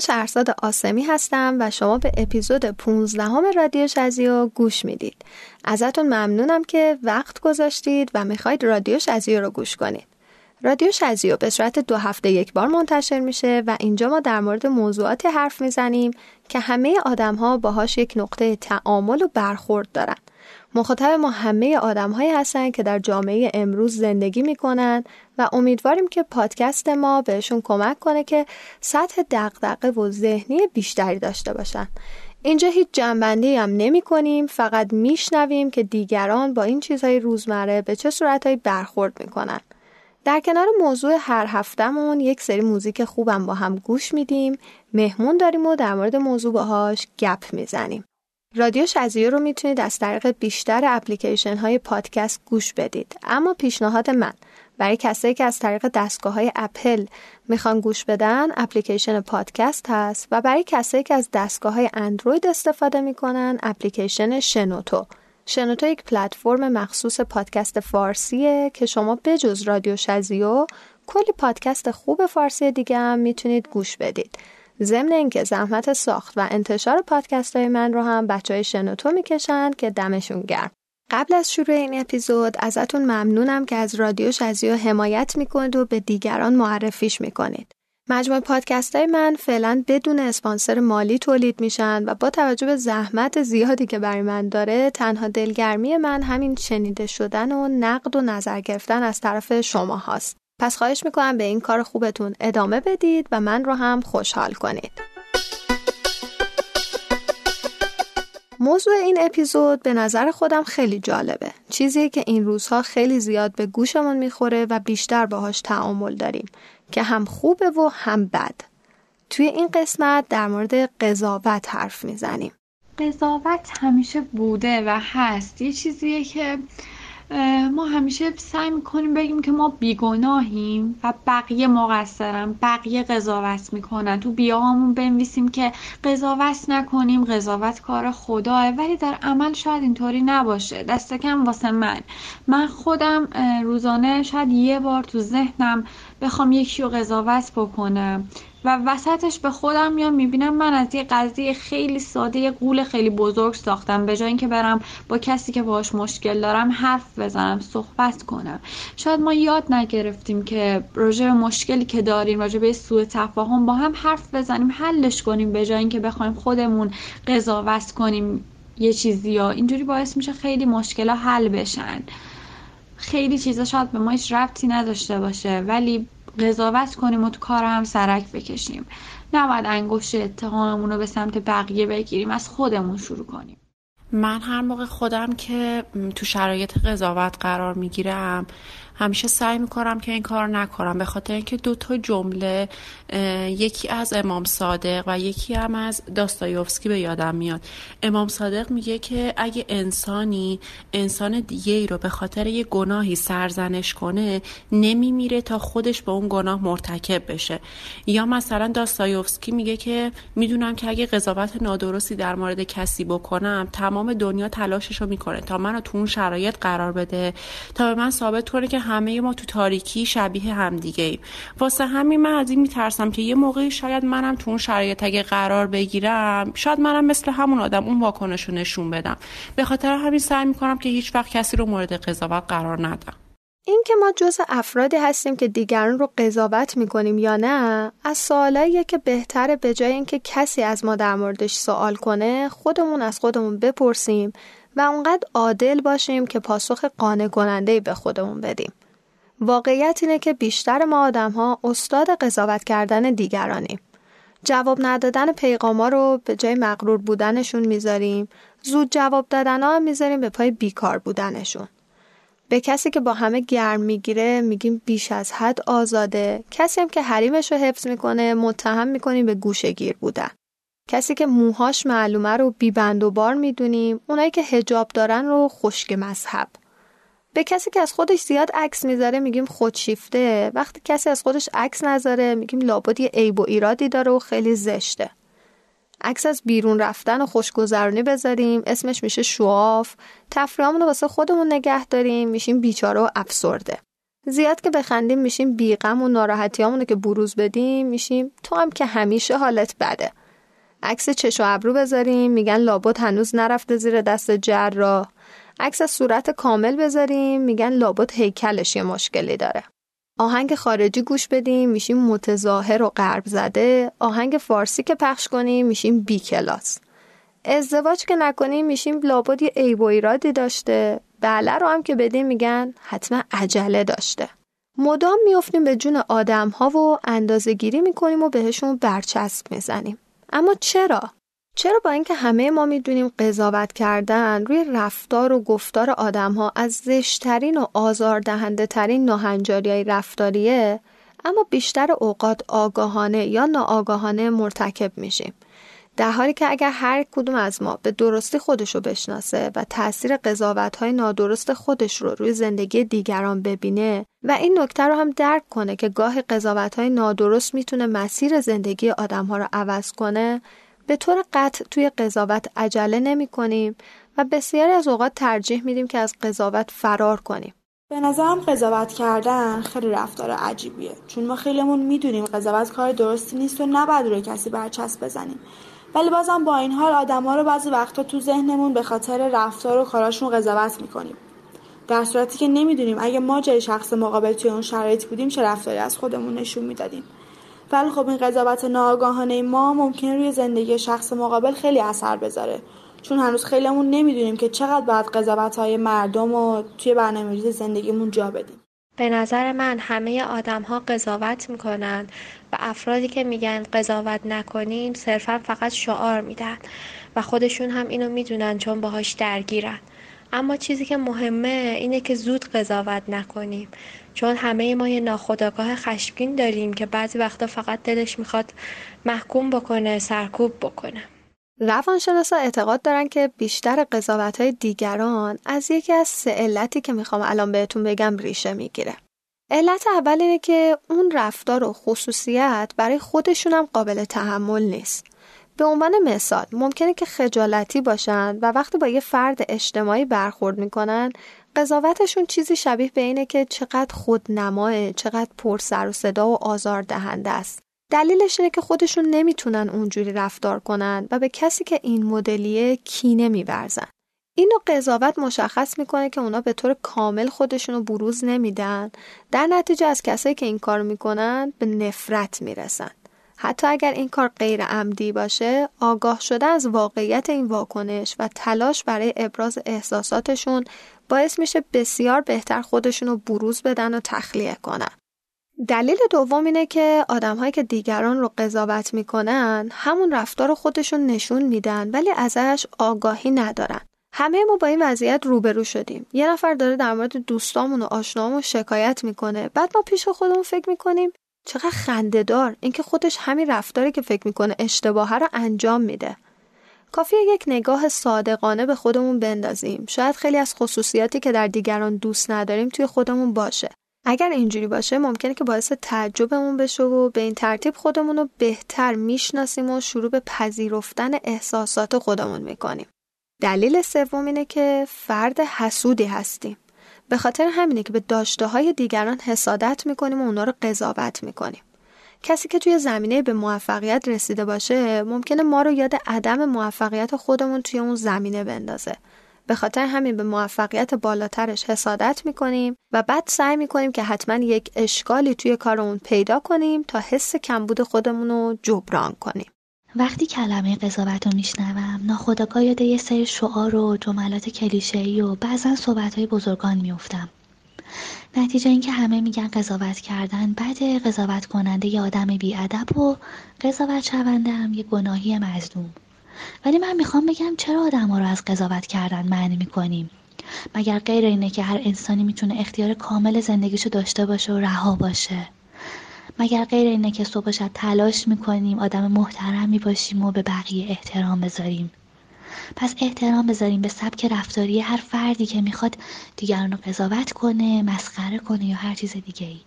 من شهرزاد آسمی هستم و شما به اپیزود 15 همه رادیو شزیو گوش می‌دید. ازتون ممنونم که وقت گذاشتید و می‌خواید رادیو شزیو رو گوش کنید. رادیو شزیو به صورت دو هفته یک بار منتشر میشه و اینجا ما در مورد موضوعاتی حرف می‌زنیم که همه آدم ها باهاش یک نقطه تعامل و برخورد دارن. مخاطب ما همه آدم هایی هستن که در جامعه امروز زندگی می‌کنن و امیدواریم که پادکست ما بهشون کمک کنه که سطح دقدقه و ذهنی بیشتری داشته باشن. اینجا هیچ جنبندی هم نمی کنیم فقط میشنویم که دیگران با این چیزهای روزمره به چه صورتهایی برخورد می‌کنن. در کنار موضوع هر هفتهمون یک سری موزیک خوبم با هم گوش میدیم مهمون داریم و در مورد موضوع باهاش گپ می‌زنیم رادیو شزیو رو می‌تونید از طریق بیشتر اپلیکیشن های پادکست گوش بدید. اما پیشنهاد من برای کسایی که از طریق دستگاه های اپل می‌خوان گوش بدن اپلیکیشن پادکست هست و برای کسایی که از دستگاه های اندروید استفاده می‌کنن اپلیکیشن شنوتو. شنوتو یک پلتفرم مخصوص پادکست فارسیه که شما بجز رادیو شزیو کلی پادکست خوب فارسی دیگه هم می‌تونید گوش بدید. ضمن اینکه زحمت ساخت و انتشار پادکست های من رو هم بچه های شنوتو می‌کشن که دمشون گرم قبل از شروع این اپیزود ازتون ممنونم که از رادیو شزیو حمایت می‌کنید و به دیگران معرفیش می‌کنید مجموع پادکست های من فعلا بدون اسپانسر مالی تولید میشن و با توجه به زحمت زیادی که برای من داره تنها دلگرمی من همین شنیده شدن و نقد و نظر گرفتن از طرف شما هاست. پس خواهش می‌کنم به این کار خوبتون ادامه بدید و من رو هم خوشحال کنید. موضوع این اپیزود به نظر خودم خیلی جالبه. چیزی که این روزها خیلی زیاد به گوشمون می‌خوره و بیشتر باهاش تعامل داریم که هم خوبه و هم بد. توی این قسمت در مورد قضاوت حرف می‌زنیم. قضاوت همیشه بوده و هست. یه چیزیه که ما همیشه سعی می‌کنیم بگیم که ما بیگناهیم و بقیه مقصرن بقیه قضاوت می‌کنن. تو بیاهامون بنویسیم که قضاوت نکنیم قضاوت کار خداه. ولی در عمل شاید اینطوری نباشه. دست کم واسه من. من خودم روزانه شاید یه بار تو ذهنم بخوام یکی رو قضاوت بکنم. و وسطش به خودم میام می‌بینم من از یه قضیه خیلی ساده یه قول خیلی بزرگ ساختم. به جای اینکه برم با کسی که باهاش مشکل دارم حرف بزنم صحبت کنم. شاید ما یاد نگرفتیم که راجع به مشکلی که داریم راجع به سوء تفاهم با هم حرف بزنیم حلش کنیم به جای اینکه بخوایم خودمون قضاوت کنیم یه چیزی یا اینجوری باعث میشه خیلی مشکل حل بشن. خیلی چیزا شاید به ما هیچ ربطی نداشته باشه ولی قضاوت کنیم و تو کار هم سرک بکشیم. نباید انگشت اتهاممون رو به سمت بقیه بگیریم از خودمون شروع کنیم. من هر موقع خودم که تو شرایط قضاوت قرار می‌گیرم همیشه سعی می‌کنم که این کار نکنم به خاطر اینکه دو تا جمله یکی از امام صادق و یکی هم از داستایوفسکی به یادم میاد. امام صادق میگه که اگه انسانی انسان دیگه ای رو به خاطر یه گناهی سرزنش کنه نمیمیره تا خودش به اون گناه مرتکب بشه. یا مثلا داستایوفسکی میگه که می‌دونم که اگه قضاوت نادرستی در مورد کسی بکنم تمام دنیا تلاشش رو می‌کنه تا منو تو اون شرایط قرار بده تا به من ثابت کنه که همه ما تو تاریکی شبیه همدیگه ایم. واسه همین من از این میترسم که یه موقعی شاید منم تو اون شرایط اگه قرار بگیرم شاید منم مثل همون آدم اون واکنش رو نشون بدم. به خاطر همین سعی می‌کنم که هیچ وقت کسی رو مورد قضاوت قرار ندم. این که ما جز افرادی هستیم که دیگران رو قضاوت می‌کنیم یا نه از سوالاییه که بهتره به جای اینکه کسی از ما در موردش سوال کنه خودمون از خودمون بپرسیم و اونقدر عادل باشیم که پاسخ قانع کننده به خودمون بدیم. واقعیت اینه که بیشتر ما آدم ها استاد قضاوت کردن دیگرانیم. جواب ندادن پیغاما رو به جای مغرور بودنشون می‌ذاریم. زود جواب دادن ها هم می‌ذاریم به پای بیکار بودنشون. به کسی که با همه گرم می‌گیره میگیم بیش از حد آزاده. کسی هم که حریمش رو حفظ می‌کنه متهم می‌کنیم به گوشه گیر بودن. کسی که موهاش معلومه رو بیبند و بار می‌دونیم. اونایی که هجاب دارن رو خشک مذهب. به کسی که از خودش زیاد عکس می‌ذاره میگیم خودشیفته. وقتی کسی از خودش عکس نذاره میگیم لابد یه عیب و ایرادی داره و خیلی زشته. عکس از بیرون رفتن و خوشگذرانی بذاریم اسمش میشه شواف. تفریحمون رو واسه خودمون نگه داریم میشیم بیچاره و افسرده. زیاد که بخندیم میشیم بیغم و ناراحتیامونو که بروز بدیم میشیم تو هم که همیشه حالت بده. عکس چش و ابرو بذاریم میگن لابد هنوز نرفته زیر دست جراح. عکس صورت کامل بذاریم. میگن لابد هیکلش یه مشکلی داره. آهنگ خارجی گوش بدیم میشیم متظاهر و قرب زده. آهنگ فارسی که پخش کنیم میشیم بی کلاس. ازدواج که نکنیم میشیم لابد یه عیب و ایرادی داشته. بله رو هم که بدیم میگن حتما عجله داشته. مدام میفتیم به جون آدم ها و اندازه گیری می‌کنیم و بهشون برچسب می‌زنیم. اما چرا؟ چرا با اینکه همه ما می‌دونیم قضاوت کردن روی رفتار و گفتار آدم ها از زشترین و آزاردهنده ترین های رفتاریه اما بیشتر اوقات آگاهانه یا ناآگاهانه مرتکب میشیم. در حالی که اگر هر کدوم از ما به درستی خودش رو بشناسه و تاثیر قضاوت های نادرست خودش رو روی زندگی دیگران ببینه و این نکته رو هم درک کنه که گاه قضاوت های نادرست می‌تونه مسیر زندگی آدم ها رو عوض کنه به طور قطع توی قضاوت عجله نمی کنیم و بسیاری از اوقات ترجیح میدیم که از قضاوت فرار کنیم. به نظرم قضاوت کردن خیلی رفتار عجیبیه. چون ما خیلیمون می‌دونیم قضاوت کار درستی نیست و نباید روی کسی برچسب بزنیم. ولی بازم با این حال آدما رو بعضی وقتا تو ذهنمون به خاطر رفتار و کاراشون قضاوت می‌کنیم. در صورتی که نمی‌دونیم اگه ما جای شخص مقابل توی اون شرایط بودیم چه رفتاری از خودمون نشون می‌دادیم. ولی خب این قضاوت ناآگاهانه ما ممکن روی زندگی شخص مقابل خیلی اثر بذاره. چون هنوز خیلیمون نمی‌دونیم که چقدر باید قضاوت های مردم رو توی برنامه زندگیمون جا بدیم. به نظر من همه آدم ها قضاوت می‌کنن و افرادی که میگن قضاوت نکنیم صرفا فقط شعار میدن و خودشون هم اینو می‌دونن چون باهاش درگیرن. اما چیزی که مهمه اینه که زود قضاوت نکنیم. چون همه ما یه ناخودآگاه خشمگین داریم که بعضی وقتا فقط دلش می‌خواد محکوم بکنه سرکوب بکنه روانشناسا اعتقاد دارن که بیشتر قضاوت های دیگران از یکی از سه علتی که می‌خوام الان بهتون بگم ریشه می‌گیره. علت اول اینه که اون رفتار و خصوصیت برای خودشون هم قابل تحمل نیست. به عنوان مثال ممکنه که خجالتی باشن و وقتی با یه فرد اجتماعی برخورد می‌کنن قضاوتشون چیزی شبیه به اینه که چقدر خودنماه، چقدر پر سر و صدا و آزار دهنده است. دلیلش اینه که خودشون نمی‌تونن اونجوری رفتار کنن و به کسی که این مدلیه کینه میورزن. اینو قضاوت مشخص می‌کنه که اونا به طور کامل خودشون رو بروز نمیدن در نتیجه از کسایی که این کار می‌کنن به نفرت می‌رسن. حتی اگر این کار غیر عمدی باشه آگاه شده از واقعیت این واکنش و تلاش برای ابراز احساساتشون باعث میشه بسیار بهتر خودشون رو بروز بدن و تخلیه کنن. دلیل دوم اینه که آدمهایی که دیگران رو قضاوت می‌کنن همون رفتار خودشون نشون میدن ولی ازش آگاهی ندارن. همه ما با این وضعیت روبرو شدیم. یه نفر داره در مورد دوستامون و آشنامون شکایت می‌کنه. بعد ما پیش خودمون فکر می‌کنیم چقدر خندهدار اینکه خودش همین رفتاری که فکر می‌کنه اشتباهه رو انجام میده. کافیه یک نگاه صادقانه به خودمون بندازیم. شاید خیلی از خصوصیاتی که در دیگران دوست نداریم توی خودمون باشه. اگر اینجوری باشه ممکنه که باعث تعجبمون بشه و به این ترتیب خودمون رو بهتر می‌شناسیم و شروع به پذیرفتن احساسات خودمون می‌کنیم. دلیل سوم اینه که فرد حسودی هستیم. به خاطر همینه که به داشته های دیگران حسادت می‌کنیم و اونا رو قضاوت می‌کنیم. کسی که توی زمینه به موفقیت رسیده باشه ممکنه ما رو یاد عدم موفقیت خودمون توی اون زمینه بندازه. به خاطر همین به موفقیت بالاترش حسادت می‌کنیم و بعد سعی می‌کنیم که حتما یک اشکالی توی کار پیدا کنیم تا حس کمبود خودمون رو جبران کنیم. وقتی کلمه قضاوت رو میشنوم ناخداگاه یاد یه سری شعار و جملات کلیشه‌ای و بعضا صحبتهای بزرگان میافتم. نتیجه اینکه همه میگن قضاوت کردن بده قضاوت کننده یه آدم بیادب و قضاوت شونده هم یه گناهی مظلوم. ولی من می‌خوام بگم چرا آدم ها رو از قضاوت کردن معنی می‌کنیم؟ مگر غیر اینه که هر انسانی می‌تونه اختیار کامل زندگیشو داشته باشه و رها باشه؟ مگر غیر اینه که صبح شب تلاش می‌کنیم آدم محترمی باشیم و به بقیه احترام بذاریم؟ پس احترام بذاریم به سبک رفتاری هر فردی که می‌خواد دیگران رو قضاوت کنه مسخره کنه یا هر چیز دیگه ای.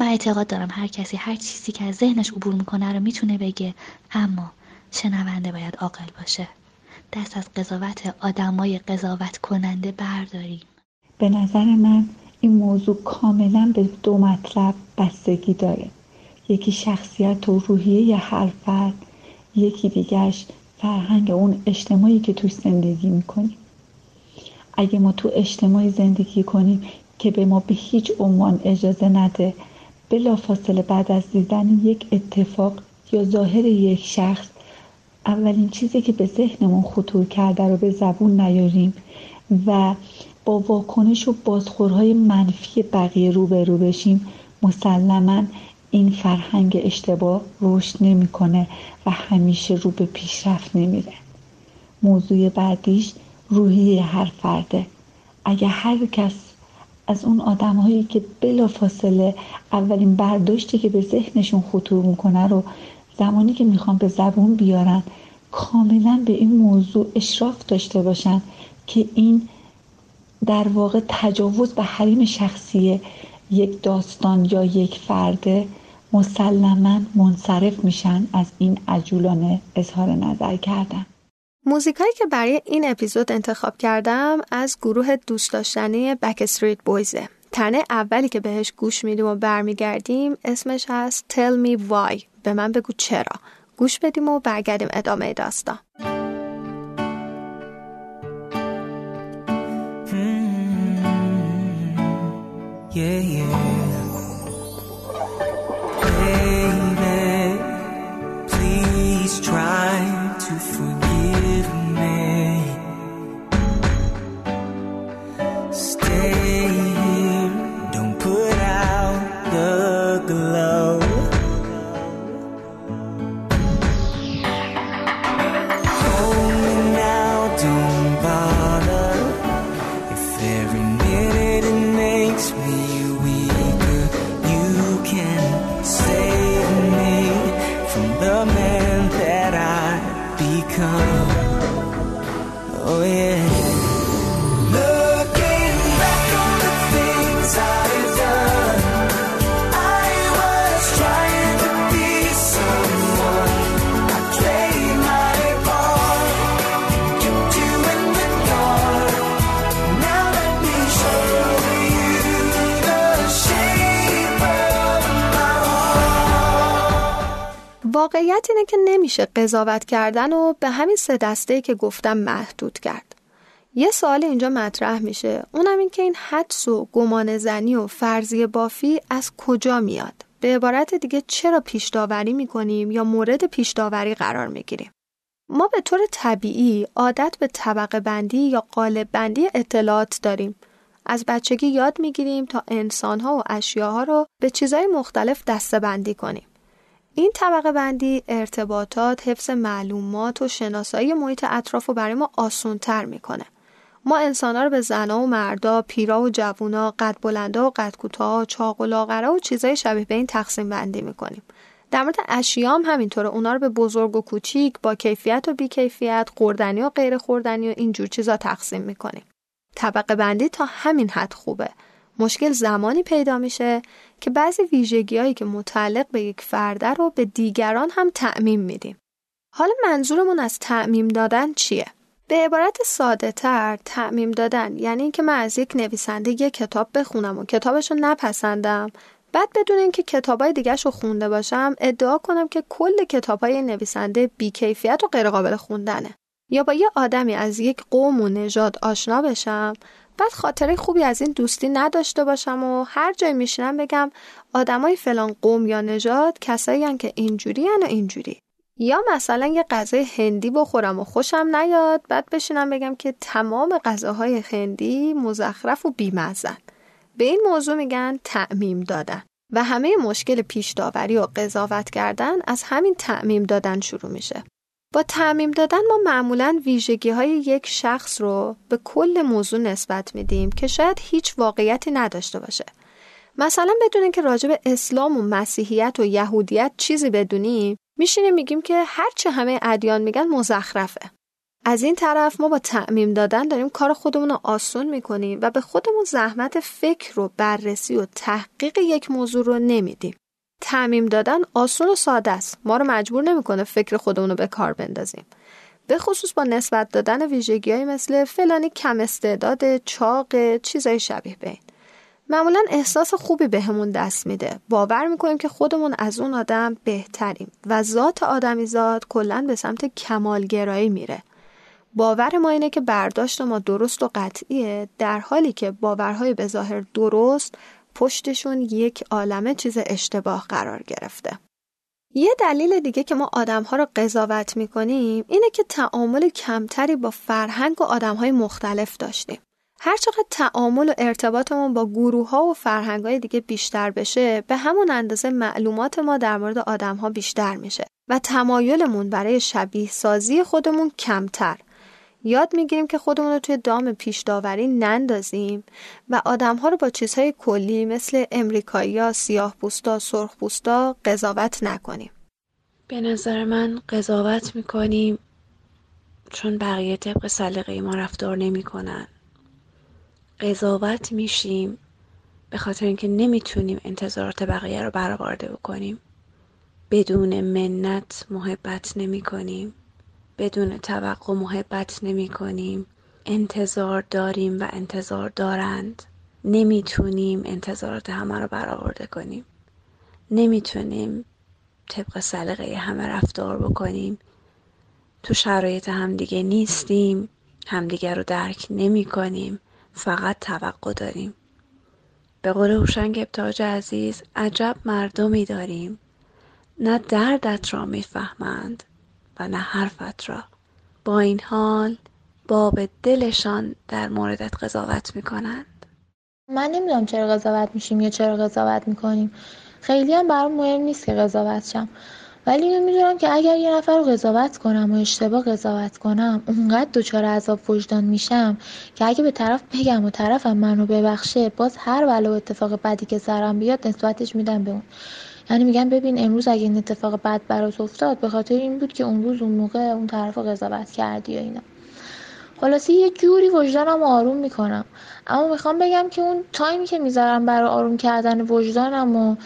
من اعتقاد دارم هر کسی هر چیزی که از ذهنش عبور می‌کنه رو می‌تونه بگه اما شنونده باید عاقل باشه. دست از قضاوت آدمای قضاوت کننده برداریم. به نظر من این موضوع کاملا به دو مطلب بستگی داره. یکی شخصیت و روحیه هر فرد یکی دیگرش فرهنگ اون اجتماعی که توش زندگی می‌کنیم. اگه ما تو اجتماعی زندگی کنیم که به ما به هیچ عنوان اجازه نده بلافاصله بعد از دیدن یک اتفاق یا ظاهر یک شخص اولین چیزی که به ذهنمون خطور کرده رو به زبون نیاریم و با واکنش و بازخورهای منفی بقیه روبرو بشیم مسلما این فرهنگ اشتباه رشد نمی‌کنه و همیشه رو به پیشرفت نمیره. موضوع بعدیش روحی هر فرده. اگه هر کس از اون آدم هایی که بلا فاصله اولین برداشتی که به ذهنشون خطور می‌کنه رو زمانی که می‌خوان به زبون بیارن کاملا به این موضوع اشراف داشته باشن که این در واقع تجاوز به حریم شخصی یک داستان یا یک فرده مسلما منصرف میشن از این عجولانه اظهار نظر کردن. موزیکایی که برای این اپیزود انتخاب کردم از گروه دوست داشتنی بک استریت بویزه تنه اولی که بهش گوش میدیم و برمیگردیم اسمش هست Tell Me Why. به من بگو چرا. گوش بدیم و برگردیم ادامه داستان. Yeah, yeah. cry. واقعیت اینه که نمیشه قضاوت کردن و به همین سه دسته که گفتم محدود کرد. یه سوال اینجا مطرح میشه اونم این که این حدس و گمان زنی و فرضی بافی از کجا میاد؟ به عبارت دیگه چرا پیش داوری می‌کنیم یا مورد پیش داوری قرار می‌گیریم؟ ما به طور طبیعی عادت به طبقه بندی یا قالب بندی اطلاعات داریم. از بچگی یاد می‌گیریم تا انسانها و اشیاها رو به چیزهای مختلف دسته بندی کنیم. این طبقه بندی ارتباطات، حفظ معلومات و شناسایی محیط اطراف رو برای ما آسونتر می‌کنه. ما انسان رو به زنا و مردا، پیرا و جوونا، قد بلندا و قد کوتاه، چاق و لاغرا و چیزای شبیه به این تقسیم بندی می‌کنیم. در مورد اشیام همینطوره اونا رو به بزرگ و کوچیک با کیفیت و بیکیفیت خوردنی و غیر خوردنی و اینجور چیزا تقسیم می‌کنیم طبقه بندی تا همین حد خوبه مشکل زمانی پیدا میشه که بعضی ویژگی که متعلق به یک فرده رو به دیگران هم تعمیم میدیم. حالا منظورمون از تعمیم دادن چیه؟ به عبارت ساده تر تعمیم دادن یعنی اینکه من از یک نویسنده یک کتاب بخونم و کتابش رو نپسندم بعد بدون اینکه کتابای دیگرش رو خونده باشم ادعا کنم که کل کتابای نویسنده بیکیفیت و غیرقابل خوندنه یا با یه آدمی از یک قوم و نژاد آشنا بشم بعد خاطره خوبی از این دوستی نداشته باشم و هر جای میشینم بگم آدمای فلان قوم یا نژاد کسایی که اینجوری و اینجوری. یا مثلا یه غذای هندی بخورم و خوشم نیاد بعد بشینم بگم که تمام غذاهای هندی مزخرف و بیمزن به این موضوع میگن تعمیم دادن و همه مشکل پیش داوری و قضاوت کردن از همین تعمیم دادن شروع میشه. با تعمیم دادن ما معمولا ویژگی های یک شخص رو به کل موضوع نسبت میدیم که شاید هیچ واقعیتی نداشته باشه. مثلا بدون که راجع به اسلام و مسیحیت و یهودیت چیزی بدونیم میشینیم میگیم که هرچه همه ادیان میگن مزخرفه. از این طرف ما با تعمیم دادن داریم کار خودمون رو آسون می‌کنیم و به خودمون زحمت فکر و بررسی و تحقیق یک موضوع رو نمیدیم. تعمیم دادن آسون و ساده است. ما رو مجبور نمی‌کنه فکر خودمون رو به کار بندازیم. به خصوص با نسبت دادن ویژگی های مثل فلانی کم استعداد چاق چیزای شبیه به این. معمولا احساس خوبی بهمون به دست میده. باور می‌کنیم که خودمون از اون آدم بهتریم و ذات آدمیزاد کلا به سمت کمالگرایی میره. باور ما اینه که برداشت ما درست و قطعیه در حالی که باورهای به ظاهر درست پشتشون یک عالمه چیز اشتباه قرار گرفته. یه دلیل دیگه که ما آدمها رو قضاوت می‌کنیم اینه که تعامل کمتری با فرهنگ و آدمهای مختلف داشتیم. هر چقدر تعامل و ارتباطمون با گروه ها و فرهنگ های دیگه بیشتر بشه به همون اندازه معلومات ما در مورد آدم ها بیشتر میشه و تمایلمون برای شبیه سازی خودمون کمتر. یاد می‌گیریم که خودمون رو توی دام پیش داوری نندازیم و آدم ها رو با چیزهای کلی مثل امریکایی سیاه پوستا سرخ پوستا قضاوت نکنیم. به نظر من قضاوت می‌کنیم چون بقیه طبق سلیقه ما رفتار نمی‌کنن. قضاوت میشیم به خاطر اینکه نمی‌تونیم انتظارات بقیه رو برآورده بکنیم. بدون منت محبت نمی کنیم بدون توقع محبت نمی کنیم. انتظار داریم و انتظار دارند. نمی‌تونیم انتظارات همه رو برآورده کنیم. نمی‌تونیم طبق سلیقه همه رفتار بکنیم. تو شرایط همدیگه نیستیم. همدیگه رو درک نمی کنیم. فقط توقع داریم. به قول هوشنگ ابتاج عزیز عجب مردمی داریم. نه دردت را می‌فهمند. و نه حرفت را. با این حال باب دلشان در موردت قضاوت می‌کنند. من نمی‌دونم چرا قضاوت میشیم یا چرا قضاوت می‌کنیم. خیلی هم برام مهم نیست که قضاوت شم. ولی اینو می‌دونم که اگر یه نفر رو قضاوت کنم و اشتباه قضاوت کنم اونقدر دچار عذاب وجدان میشم که اگه به طرف بگم و طرفم منو ببخشه باز هر ولو اتفاق بدی که سرم بیاد نسبتش میدم به اون. یعنی میگن ببین امروز اگه این اتفاق بد برات افتاد به خاطر این بود که اون روز اون موقع اون طرف قضاوت کردی و اینا. خلاصی یه جوری وجدانم آروم می‌کنم. اما می‌خوام بگم که اون تایمی که می‌ذارم برای آروم کردن وجدانم و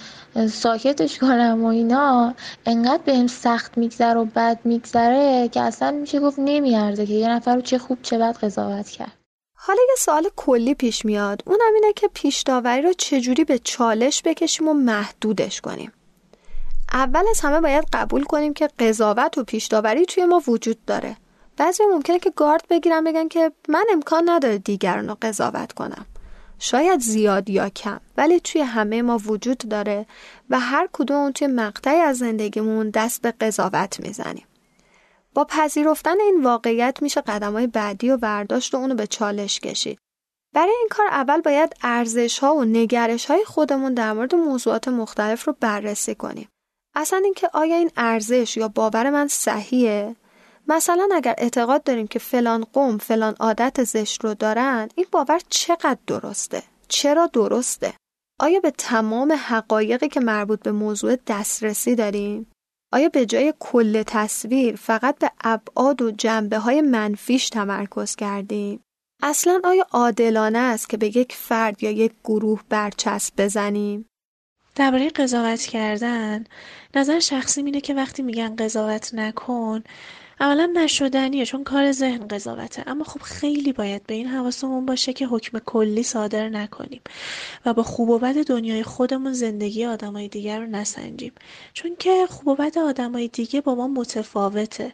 ساکتش کنم و اینا انقدر بهم سخت میگذره و بد میگذره که اصلا میشه گفت نمیارزه که یه نفر رو چه خوب چه بد قضاوت کرد. حالا یه سوال کلی پیش میاد. اونم اینه که پیش داوری رو چجوری به چالش بکشیم و محدودش کنیم؟ اول از همه باید قبول کنیم که قضاوت و پیش داوری توی ما وجود داره. بعضی ممکنه که گارد بگیرن بگن که من امکان نداره دیگران رو قضاوت کنم. شاید زیاد یا کم ولی توی همه ما وجود داره و هر کدوم توی مقطعی از زندگیمون دست به قضاوت می‌زنیم. با پذیرفتن این واقعیت میشه قدم های بعدی و برداشت و اونو به چالش کشید. برای این کار اول باید ارزش ها و نگرش های خودمون در مورد موضوعات مختلف رو بررسی کنیم. اصلا اینکه آیا این ارزش یا باور من صحیحه؟ مثلا اگر اعتقاد داریم که فلان قوم فلان عادت زشت رو دارن این باور چقدر درسته؟ چرا درسته؟ آیا به تمام حقایقی که مربوط به موضوع دسترسی داریم؟ آیا به جای کل تصویر فقط به ابعاد و جنبه های منفیش تمرکز کردیم؟ اصلا آیا عادلانه است که به یک فرد یا یک گروه برچسب بزنیم؟ درباره قضاوت کردن نظر شخصی اینه که وقتی میگن قضاوت نکن اولا نشدنیه چون کار ذهن قضاوته. اما خب خیلی باید به این حواسمون باشه که حکم کلی صادر نکنیم و با خوب و بد دنیای خودمون زندگی آدمای دیگر رو نسنجیم. چون که خوب و بد آدمای دیگه با ما متفاوته.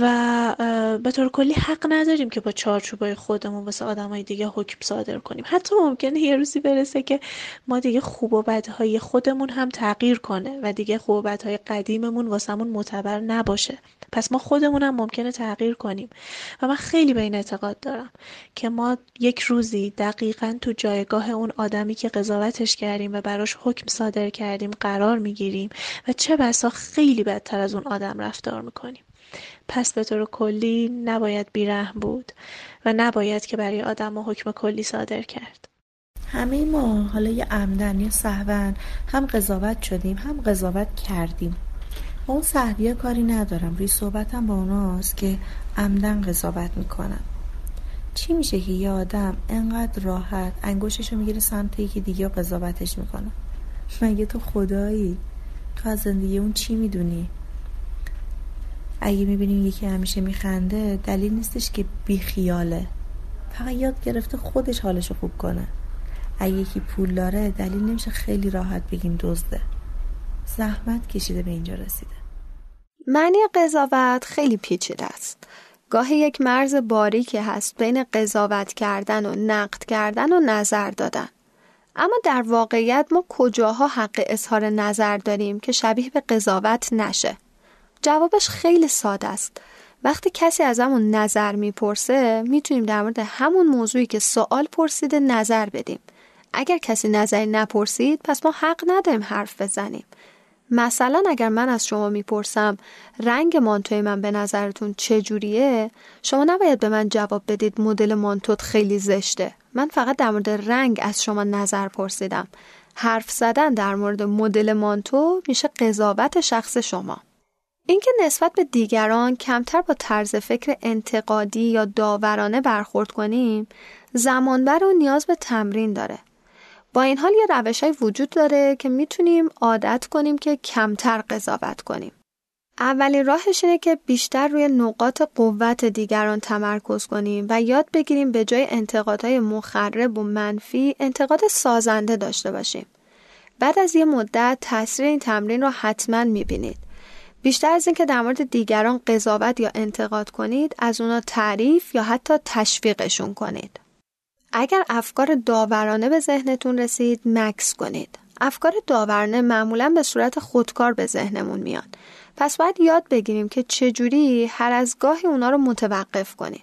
و به طور کلی حق نداریم که با چارچوبای خودمون واسه آدمای دیگه حکم صادر کنیم. حتی ممکنه یه روزی برسه که ما دیگه خوب و بدهای خودمون هم تغییر کنه و دیگه خوب و بدهای قدیممون واسمون معتبر نباشه. پس ما خودمون هم ممکنه تغییر کنیم. و من خیلی به این اعتقاد دارم که ما یک روزی دقیقا تو جایگاه اون آدمی که قضاوتش کردیم و براش حکم صادر کردیم قرار می‌گیریم و چه بسا خیلی بدتر از اون آدم رفتار می‌کنیم. پس به طور کلی نباید بیرحم بود و نباید که برای آدم حکم کلی صادر کرد. همه ما حالا یه عمدن یا سهون هم قضاوت شدیم هم قضاوت کردیم. با اون صحویه کاری ندارم. روی صحبتم با اوناست که عمدن قضاوت می‌کنم. چی میشه که یه آدم انقدر راحت انگوششو می‌گیره سمت یکی دیگه قضاوتش می‌کنه؟ مگه تو خدایی؟ تو از زندگی اون چی می‌دونی؟ اگه می‌بینیم یکی همیشه میخنده دلیل نیستش که بیخیاله. فقط یاد گرفته خودش حالشو خوب کنه. اگه یکی پول داره دلیل نمیشه خیلی راحت بگین دزده. زحمت کشیده به اینجا رسیده. معنی قضاوت خیلی پیچیده است. گاهی یک مرز باریکی هست بین قضاوت کردن و نقد کردن و نظر دادن. اما در واقعیت ما کجاها حق اظهار نظر داریم که شبیه به قضاوت نشه؟ جوابش خیلی ساده است. وقتی کسی از همون نظر می‌پرسه می‌تونیم در مورد همون موضوعی که سوال پرسیده نظر بدیم. اگر کسی نظری نپرسید پس ما حق نداریم حرف بزنیم. مثلا اگر من از شما می‌پرسم رنگ مانتوی من به نظرتون چجوریه؟ شما نباید به من جواب بدید مدل مانتوت خیلی زشته. من فقط در مورد رنگ از شما نظر پرسیدم. حرف زدن در مورد مدل مانتو میشه قضاوت شخص شما. اینکه نسبت به دیگران کمتر با طرز فکر انتقادی یا داورانه برخورد کنیم زمانبر و نیاز به تمرین داره با این حال یه روش های وجود داره که می‌تونیم عادت کنیم که کمتر قضاوت کنیم. اولین راهش اینه که بیشتر روی نقاط قوت دیگران تمرکز کنیم و یاد بگیریم به جای انتقادهای مخرب و منفی انتقاد سازنده داشته باشیم. بعد از یه مدت تاثیر این تمرین رو حتما می‌بینید. بیشتر از اینکه در مورد دیگران قضاوت یا انتقاد کنید از اونا تعریف یا حتی تشویقشون کنید. اگر افکار داورانه به ذهنتون رسید مکس کنید. افکار داورانه معمولا به صورت خودکار به ذهنمون میاد. پس باید یاد بگیریم که چجوری هر از گاهی اونا رو متوقف کنیم.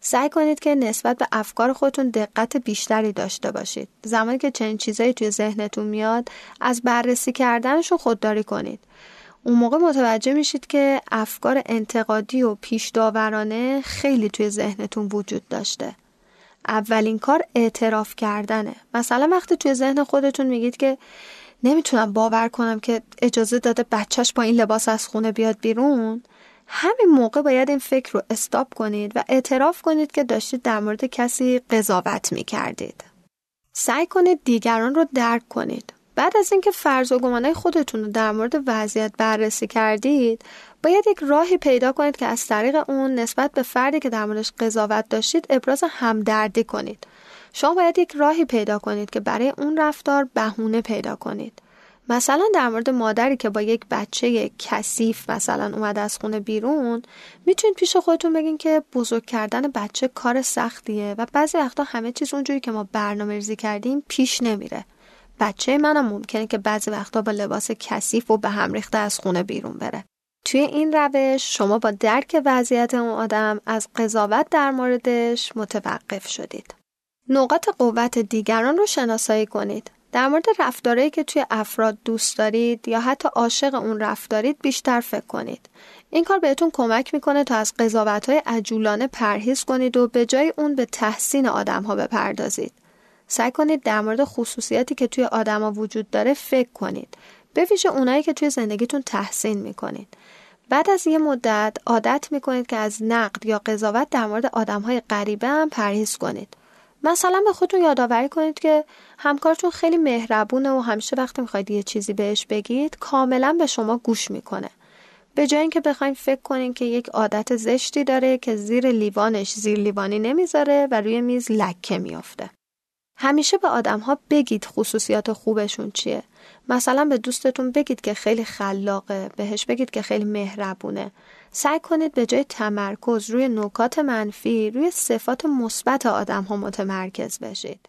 سعی کنید که نسبت به افکار خودتون دقت بیشتری داشته باشید. زمانی که چنین چیزایی توی ذهنتون میاد از بررسی کردنشون خودداری کنید. اون موقع متوجه میشید که افکار انتقادی و پیش داورانه خیلی توی ذهنتون وجود داشته. اولین کار اعتراف کردنه. مثلا وقتی توی ذهن خودتون میگید که نمی‌تونم باور کنم که اجازه داده بچهش با این لباس از خونه بیاد بیرون همین موقع باید این فکر رو استاب کنید و اعتراف کنید که داشتید در مورد کسی قضاوت می‌کردید. سعی کنید دیگران رو درک کنید. بعد از اینکه فرض و گمانهای خودتون رو در مورد وضعیت بررسی کردید باید یک راهی پیدا کنید که از طریق اون نسبت به فردی که در موردش قضاوت داشتید ابراز همدردی کنید. شما باید یک راهی پیدا کنید که برای اون رفتار بهونه پیدا کنید. مثلا در مورد مادری که با یک بچه کثیف مثلا اومده از خونه بیرون می‌تونید پیش خودتون بگین که بزرگ کردن بچه کار سختیه و بعضی وقتا همه چیز اونجوری که ما برنامه ریزی کردیم پیش نمیره. بچه منم ممکنه که بعضی وقتا با لباس کثیف و به هم ریخته از خونه بیرون بره توی این روش شما با درک وضعیت اون آدم از قضاوت در موردش متوقف شدید. نقاط قوت دیگران رو شناسایی کنید. در مورد رفتارهایی که توی افراد دوست دارید یا حتی عاشق اون رفتارید بیشتر فکر کنید. این کار بهتون کمک می‌کنه تا از قضاوت های عجولانه پرهیز کنید و به جای اون به تحسین آدم ها بپردازید. سعی کنید در مورد خصوصیاتی که توی آدما وجود داره فکر کنید. به ویژه اونایی که توی زندگیتون تحسین می‌کنید. بعد از یه مدت عادت می‌کنید که از نقد یا قضاوت در مورد های غریبه هم پرهیز کنید. مثلا به خودتون یادآوری کنید که همکارتون خیلی مهربونه و همیشه وقتی می‌خواید یه چیزی بهش بگید کاملا به شما گوش می‌کنه. به جای اینکه بخوایم فکر کنید که یک عادت زشتی داره که زیر لیوانش زیر لیوانی نمی‌ذاره و روی میز لکه میافته. همیشه به آدم ها بگید خصوصیات خوبشون چیه. مثلا به دوستتون بگید که خیلی خلاقه بهش بگید که خیلی مهربونه. سعی کنید به جای تمرکز روی نکات منفی روی صفات مثبت آدم ها متمرکز بشید.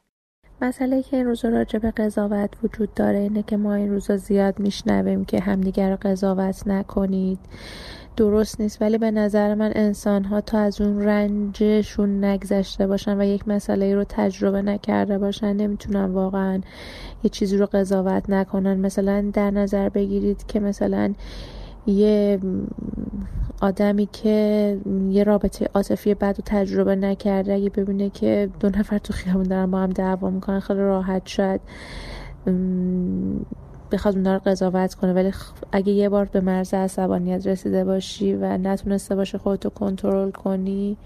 مسئله که این روزا راجع به قضاوت وجود داره اینه که ما این روزا زیاد میشنویم که همدیگر رو قضاوت نکنید. درست نیست ولی به نظر من انسان ها تا از اون رنجشون نگذشته باشن و یک مسئله رو تجربه نکرده باشن نمی‌تونن واقعا یه چیزی رو قضاوت نکنن. مثلا در نظر بگیرید که مثلا یه آدمی که یه رابطه عاطفی بد و تجربه نکرده اگه ببینه که دو نفر تو خیابون دارن با هم دعوا می‌کنن خیلی راحت شد. بخواد اونا رو قضاوت کنه ولی اگه یه بار به مرز عصبانیت رسیده باشی و نتونسته باشه خودتو کنترل کنی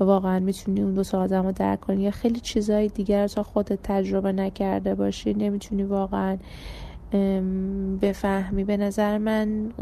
واقعا می‌تونی اون دو آدم رو درک کنی یا خیلی چیزهای دیگر تا خودت تجربه نکرده باشی نمی‌تونی واقعا بفهمی. به نظر من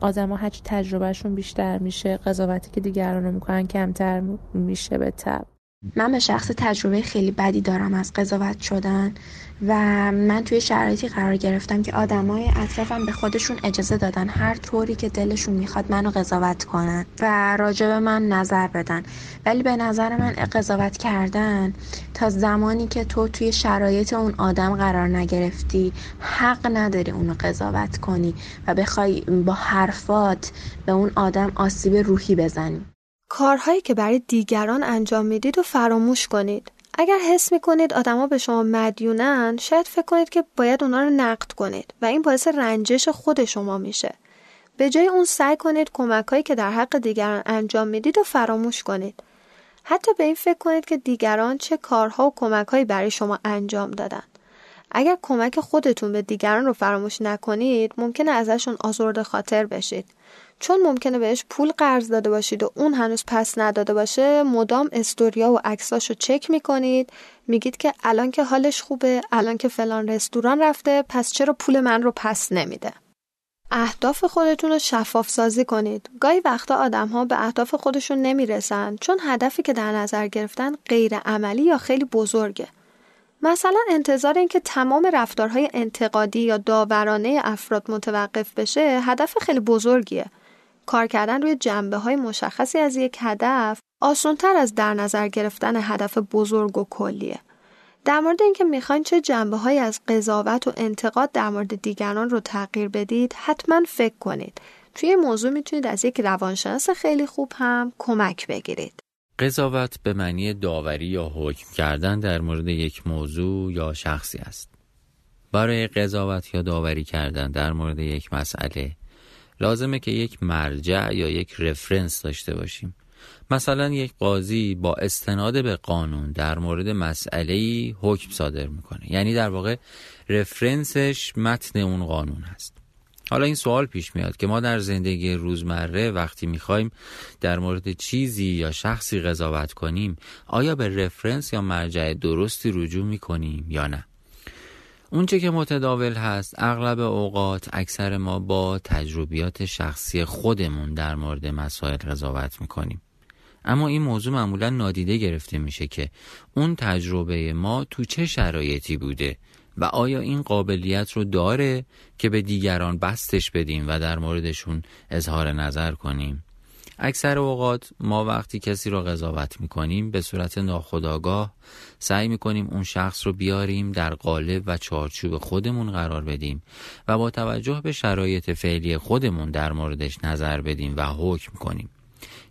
آدم ها هرچی تجربهشون بیشتر میشه قضاوتی که دیگران رو می‌کنن کمتر میشه به تب. من به شخص تجربه خیلی بدی دارم از قضاوت شدن و من توی شرایطی قرار گرفتم که آدمای اطرافم به خودشون اجازه دادن هر طوری که دلشون می‌خواد منو قضاوت کنن و راجع به من نظر بدن. ولی به نظر من قضاوت کردن تا زمانی که تو توی شرایط اون آدم قرار نگرفتی حق نداری اونو قضاوت کنی و بخوای با حرفات به اون آدم آسیب روحی بزنی. کارهایی که برای دیگران انجام می‌دید و فراموش کنید. اگر حس می‌کنید آدما به شما مدیونن شاید فکر کنید که باید اونا رو نقد کنید و این باعث رنجش خود شما میشه. به جای اون سعی کنید کمکهایی که در حق دیگران انجام می‌دید و فراموش کنید. حتی به این فکر کنید که دیگران چه کارها و کمکهایی برای شما انجام دادن. اگر کمک خودتون به دیگران رو فراموش نکنید ممکنه ازشون آزرده خاطر بشید. چون ممکنه بهش پول قرض داده باشید و اون هنوز پس نداده باشه مدام استوریا و عکساشو چک می‌کنید میگید که الان که حالش خوبه الان که فلان رستوران رفته پس چرا پول من رو پس نمیده اهداف خودتون رو شفاف سازی کنید. گاهی وقتا آدم ها به اهداف خودشون نمی‌رسن چون هدفی که در نظر گرفتن غیر عملی یا خیلی بزرگه. مثلا انتظار اینکه تمام رفتارهای انتقادی یا داورانه افراد متوقف بشه هدف خیلی بزرگیه. کار کردن روی جنبه های مشخصی از یک هدف آسانتر از در نظر گرفتن هدف بزرگ و کلیه. در مورد اینکه می‌خواین چه جنبه های از قضاوت و انتقاد در مورد دیگران رو تغییر بدید حتما فکر کنید. توی موضوع می‌تونید از یک روانشناس خیلی خوب هم کمک بگیرید. قضاوت به معنی داوری یا حکم کردن در مورد یک موضوع یا شخصی است. برای قضاوت یا داوری کردن در مورد یک مسئله لازمه که یک مرجع یا یک رفرنس داشته باشیم. مثلا یک قاضی با استناد به قانون در مورد مسئله حکم صادر می‌کنه. یعنی در واقع رفرنسش متن اون قانون هست. حالا این سوال پیش میاد که ما در زندگی روزمره وقتی می‌خوایم در مورد چیزی یا شخصی قضاوت کنیم آیا به رفرنس یا مرجع درستی رجوع می‌کنیم یا نه؟ اونچه که متداول هست اغلب اوقات اکثر ما با تجربیات شخصی خودمون در مورد مسائل قضاوت می‌کنیم. اما این موضوع معمولا نادیده گرفته میشه که اون تجربه ما تو چه شرایطی بوده و آیا این قابلیت رو داره که به دیگران بستش بدیم و در موردشون اظهار نظر کنیم. اکثر اوقات ما وقتی کسی را قضاوت می‌کنیم به صورت ناخودآگاه سعی می‌کنیم اون شخص رو بیاریم در قالب و چارچوب خودمون قرار بدیم و با توجه به شرایط فعلی خودمون در موردش نظر بدیم و حکم کنیم.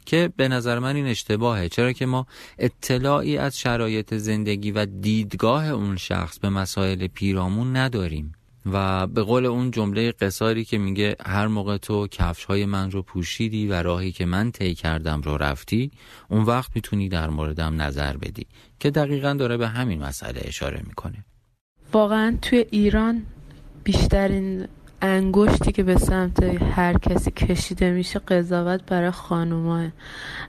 که به نظر من این اشتباهه. چرا که ما اطلاعی از شرایط زندگی و دیدگاه اون شخص به مسائل پیرامون نداریم. و به قول اون جمله قصاری که میگه هر موقع تو کفش های من رو پوشیدی و راهی که من طی کردم رو رفتی اون وقت می‌تونی در موردم نظر بدی که دقیقا داره به همین مسئله اشاره می‌کنه. واقعا توی ایران بیشترین انگشتی که به سمت هر کسی کشیده میشه قضاوت برای خانوماه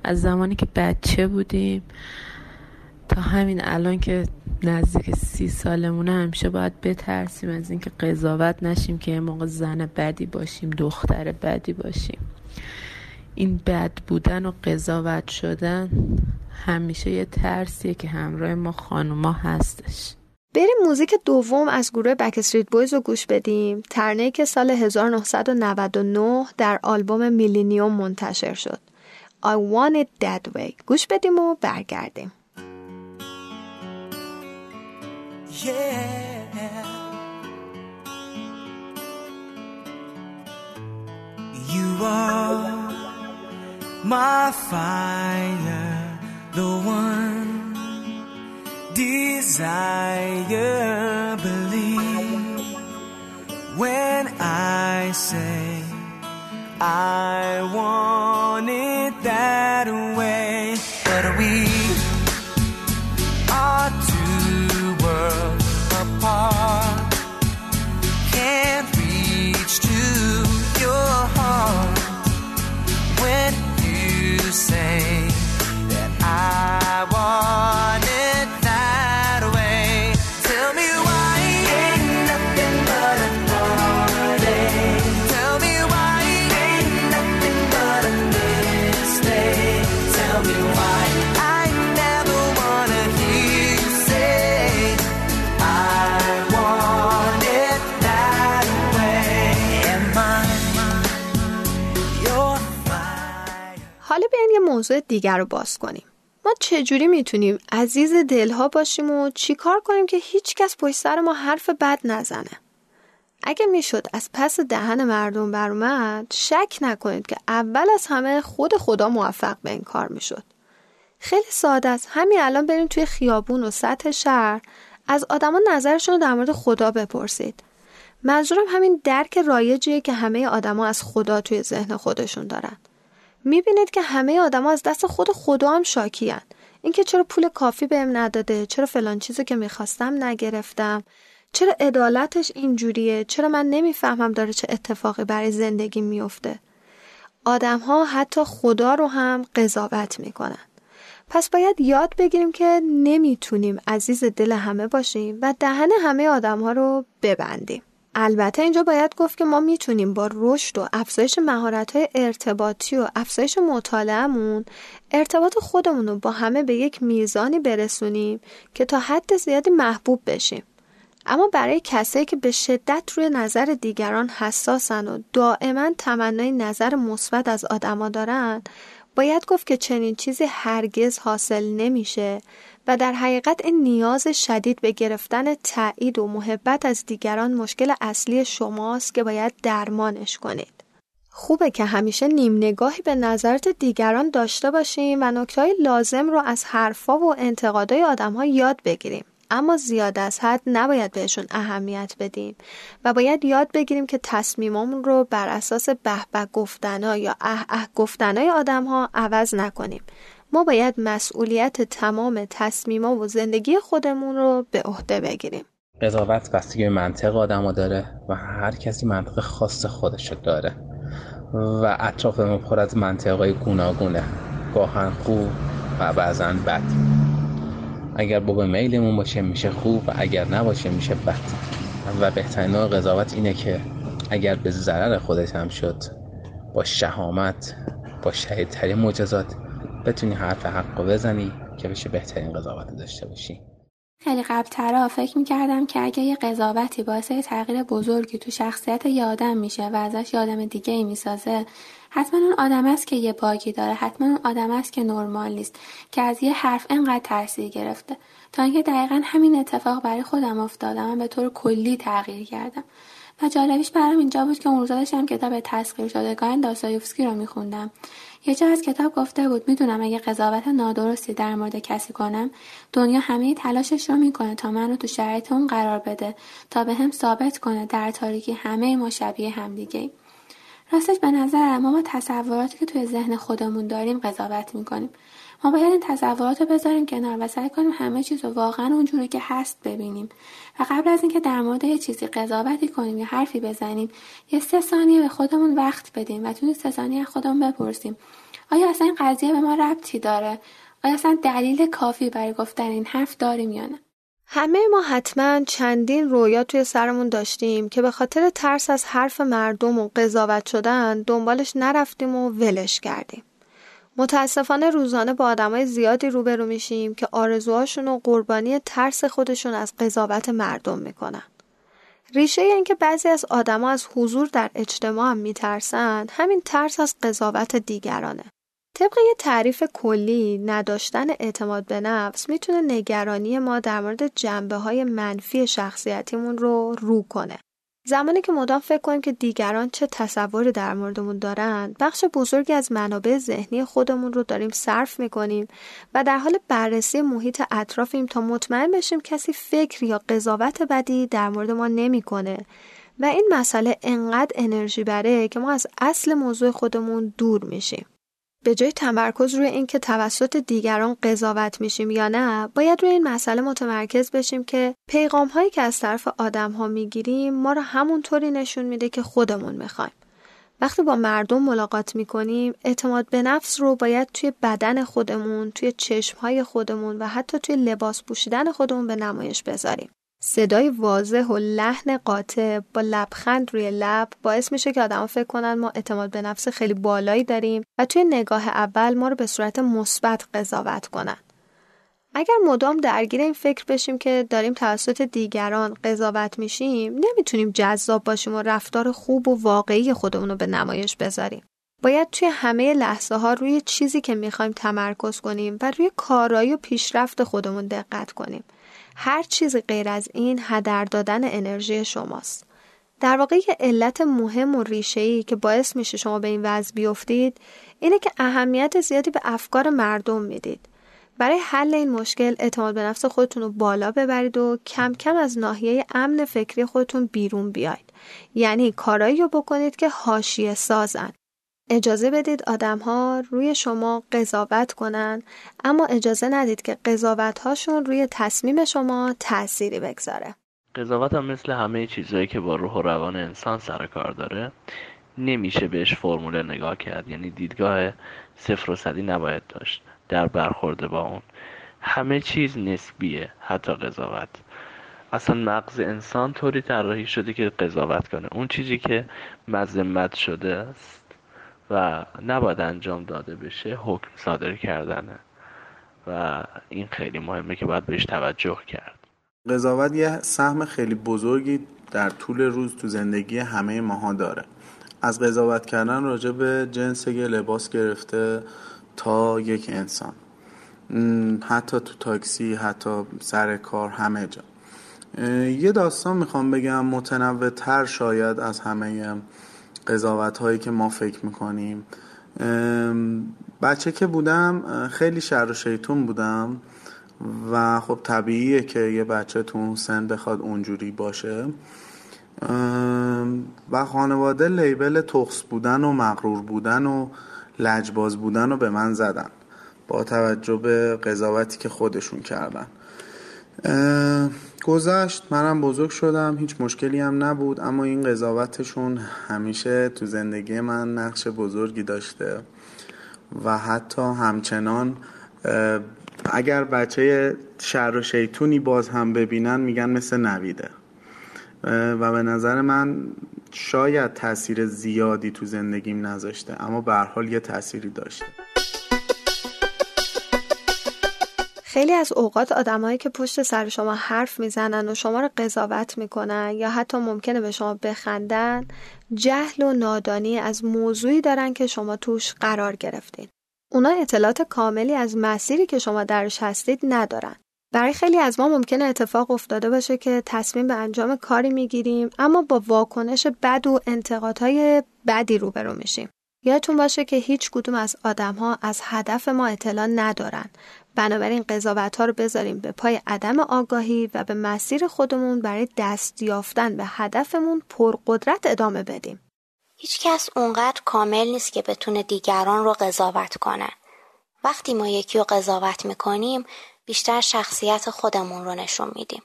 از زمانی که بچه بودیم تا همین الان که نزدیک سی سالمونه همیشه باید بترسیم از اینکه قضاوت نشیم که یه موقع زن بدی باشیم دختر بدی باشیم. این بد بودن و قضاوت شدن همیشه یه ترسیه که همراه ما خانوما هستش. بریم موزیک دوم از گروه بکستریت بویز رو گوش بدیم. ترنه که سال 1999 در آلبوم میلینیوم منتشر شد. I Want It That Way. گوش بدیم و برگردیم. Yeah. You are my fire, the one desire. Believe when I say I want it that way, موضوع دیگر رو باز کنیم. ما چجوری می‌تونیم عزیز دلها باشیم و چیکار کنیم که هیچ کس پشت سر ما حرف بد نزنه؟ اگه می‌شد از پس دهن مردم برومد شک نکنید که اول از همه خود خدا موفق به این کار می‌شد. خیلی ساده است. همین الان بریم توی خیابون و سطح شهر از آدما نظرشون رو در مورد خدا بپرسید. منظورم همین درک رایجیه که همه آدما از خدا توی ذهن خودشون دارن. می‌بینید که همه آدما از دست خود خدا هم شاکیان اینکه چرا پول کافی بهم نداده چرا فلان چیزو که می‌خواستم نگرفتم چرا عدالتش اینجوریه چرا من نمی‌فهمم داره چه اتفاقی برای زندگی میفته آدم ها حتی خدا رو هم قضاوت می‌کنن. پس باید یاد بگیریم که نمی‌تونیم عزیز دل همه باشیم و دهن همه آدم ها رو ببندیم. البته اینجا باید گفت که ما می‌تونیم با رشد و افزایش مهارت های ارتباطی و افزایش مطالعهمون ارتباط خودمون رو با همه به یک میزانی برسونیم که تا حد زیادی محبوب بشیم. اما برای کسایی که به شدت روی نظر دیگران حساسن و دائما تمنای نظر مثبت از آدما دارن باید گفت که چنین چیزی هرگز حاصل نمیشه و در حقیقت این نیاز شدید به گرفتن تایید و محبت از دیگران مشکل اصلی شماست که باید درمانش کنید. خوبه که همیشه نیم نگاهی به نظرت دیگران داشته باشیم و نکته لازم رو از حرفا و انتقادهای آدم ها یاد بگیریم. اما زیاد از حد نباید بهشون اهمیت بدیم و باید یاد بگیریم که تصمیممون رو بر اساس به به گفتنها یا اه اه گفتنهای آدم ها عوض نکنیم ما باید مسئولیت تمام تصمیما و زندگی خودمون رو به عهده بگیریم. قضاوت بستگی به منطق آدم داره و هر کسی منطق خاص خودش داره و اطرافمون پر از منطقهای گوناگونه. گاهن خوب و بعضا بد. اگر با میلمون باشه میشه خوب و اگر نباشه میشه بد. و بهترین نوع قضاوت اینه که اگر به ضرر خودت هم شد با شهامت با شهیدترین معجزات بتونی حرف حق رو بزنی که بشه بهترین قضاوت داشته باشی. خیلی قبل فکر می‌کردم که اگه یه قضاوتی باعث تغییر بزرگی تو شخصیت یه آدم میشه و ازش یه آدم دیگه ای می‌سازه حتما اون آدم است که یه باگی داره حتما اون آدم است که نرمال نیست که از یه حرف انقدر تاثیر گرفته. تا اینکه دقیقا همین اتفاق برای خودم افتاده من به طور کلی تغییر کردم. و جالبیش برام اینجا بود که اون روزا داشتم کتاب تسخیر شدگان داستایوفسکی رو میخوندم. یه جا از کتاب گفته بود می‌دونم اگه قضاوت نادرستی در مورد کسی کنم دنیا همه تلاشش رو می‌کنه تا من رو تو شرایط اون قرار بده تا به هم ثابت کنه در تاریکی همه ما شبیه همدیگه. راستش به نظر ما با تصوراتی که توی ذهن خودمون داریم قضاوت می‌کنیم. ما باید این تصورات رو بذاریم کنار و سعی کنیم همه چیز رو واقعا اونجوری که هست ببینیم. و قبل از اینکه در مورد یه چیزی قضاوتی کنیم یا حرفی بزنیم یه سه ثانیه به خودمون وقت بدیم و توی سه ثانیه خودمون بپرسیم. آیا اصلا این قضیه به ما ربطی داره؟ آیا اصلا دلیل کافی برای گفتن این حرف داریم یا نه؟ همه ما حتما چندین رویا توی سرمون داشتیم که به خاطر ترس از حرف مردم و قضاوت شدن دنبالش نرفتیم و ولش کردیم. متاسفانه روزانه با آدمای زیادی روبرو میشیم که آرزوهاشون و قربانی ترس خودشون از قضاوت مردم می‌کنن. ریشه این که بعضی از آدما از حضور در اجتماع هم میترسن همین ترس از قضاوت دیگرانه. طبق یه تعریف کلی نداشتن اعتماد به نفس می‌تونه نگرانی ما در مورد جنبه های منفی شخصیتیمون رو رو کنه. زمانی که مدام فکر کنیم که دیگران چه تصوری در موردمون دارن بخش بزرگی از منابع ذهنی خودمون رو داریم صرف می‌کنیم و در حال بررسی محیط اطرافیم تا مطمئن بشیم کسی فکر یا قضاوت بدی در مورد ما نمی‌کنه. و این مسئله انقدر انرژی بره که ما از اصل موضوع خودمون دور میشیم. به جای تمرکز روی اینکه توسط دیگران قضاوت میشیم یا نه باید روی این مسئله متمرکز بشیم که پیغام هایی که از طرف آدم ها می‌گیریم ما رو همونطوری نشون میده که خودمون می‌خوایم. وقتی با مردم ملاقات می‌کنیم اعتماد به نفس رو باید توی بدن خودمون توی چشم های خودمون و حتی توی لباس پوشیدن خودمون به نمایش بذاریم. صدای واضح و لحن قاطع با لبخند روی لب باعث میشه که آدما فکر کنن ما اعتماد به نفس خیلی بالایی داریم و توی نگاه اول ما رو به صورت مثبت قضاوت کنن. اگر مدام درگیر این فکر بشیم که داریم توسط دیگران قضاوت میشیم نمی‌تونیم جذاب باشیم و رفتار خوب و واقعی خودمون رو به نمایش بذاریم. باید توی همه لحظه ها روی چیزی که می‌خوایم تمرکز کنیم و روی کارایی و پیشرفت خودمون دقت کنیم. هر چیزی غیر از این هدر دادن انرژی شماست. در واقع یه علت مهم و ریشه‌ای که باعث میشه شما به این وضع بیفتید اینه که اهمیت زیادی به افکار مردم می‌دید. برای حل این مشکل اعتماد به نفس خودتون رو بالا ببرید و کم کم از ناحیه امن فکری خودتون بیرون بیاید. یعنی کارایی رو بکنید که حاشیه سازن. اجازه بدید آدم ها روی شما قضاوت کنن اما اجازه ندید که قضاوت هاشون روی تصمیم شما تأثیری بگذاره. قضاوت هم مثل همه چیزهایی که با روح و روان انسان سر کار داره نمیشه بهش فرموله نگاه کرد. یعنی دیدگاه صفر و صدی نباید داشت. در برخورد با اون. همه چیز نسبیه حتی قضاوت. اصلا مغز انسان طوری طراحی شده که قضاوت کنه. اون چیزی که مذمت شده است و نباید انجام داده بشه حکم صادر کردنه. و این خیلی مهمه که باید بهش توجه کرد. قضاوت یه سهم خیلی بزرگی در طول روز تو زندگی همه ماها داره. از قضاوت کردن راجع به جنس یه لباس گرفته تا یک انسان. حتی تو تاکسی حتی سر کار همه جا. یه داستان می‌خوام بگم متنوع تر شاید از همه قضاوت هایی که ما فکر می‌کنیم. بچه که بودم خیلی شر و شیطون بودم و خب طبیعیه که یه بچه تو اون سن بخواد اونجوری باشه. و خانواده لیبل تخص بودن و مغرور بودن و لجباز بودن رو به من زدن با توجه به قضاوتی که خودشون کردن. گذشت منم بزرگ شدم هیچ مشکلی هم نبود اما این قضاوتشون همیشه تو زندگی من نقش بزرگی داشته و حتی همچنان اگر بچه شر و شیطونی باز هم ببینن میگن مثل نویده. و به نظر من شاید تاثیر زیادی تو زندگیم نذاشته اما به حال یه تأثیری داشته. خیلی از اوقات آدمایی که پشت سر شما حرف می‌زنن و شما رو قضاوت می‌کنن یا حتی ممکنه به شما بخندن جهل و نادانی از موضوعی دارن که شما توش قرار گرفتین. اونا اطلاعات کاملی از مسیری که شما درش هستید ندارن. برای خیلی از ما ممکنه اتفاق افتاده باشه که تصمیم به انجام کاری می‌گیریم اما با واکنش بد و انتقادهای بدی روبرو میشیم. یادتون باشه که هیچ کدوم از آدم ها از هدف ما اطلاع ندارن. بنابراین قضاوت ها رو بذاریم به پای عدم آگاهی و به مسیر خودمون برای دست یافتن به هدفمون پرقدرت ادامه بدیم. هیچکس اونقدر کامل نیست که بتونه دیگران رو قضاوت کنه. وقتی ما یکی رو قضاوت می‌کنیم بیشتر شخصیت خودمون رو نشون میدیم.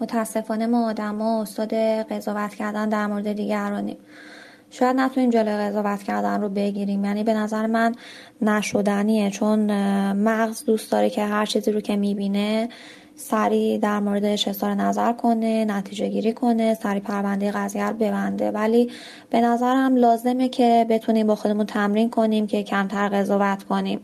متاسفانه ما آدم ها استاد قضاوت کردن در مورد دیگرانیم. شاید نتونیم جلوی قضاوت کردن رو بگیریم. یعنی به نظر من نشدنیه چون مغز دوست داره که هر چیزی رو که می‌بینه سریع در موردش اظهار نظر کنه نتیجه گیری کنه سریع پرونده قضیه رو ببنده. ولی به نظرم لازمه که بتونیم با خودمون تمرین کنیم که کمتر قضاوت کنیم.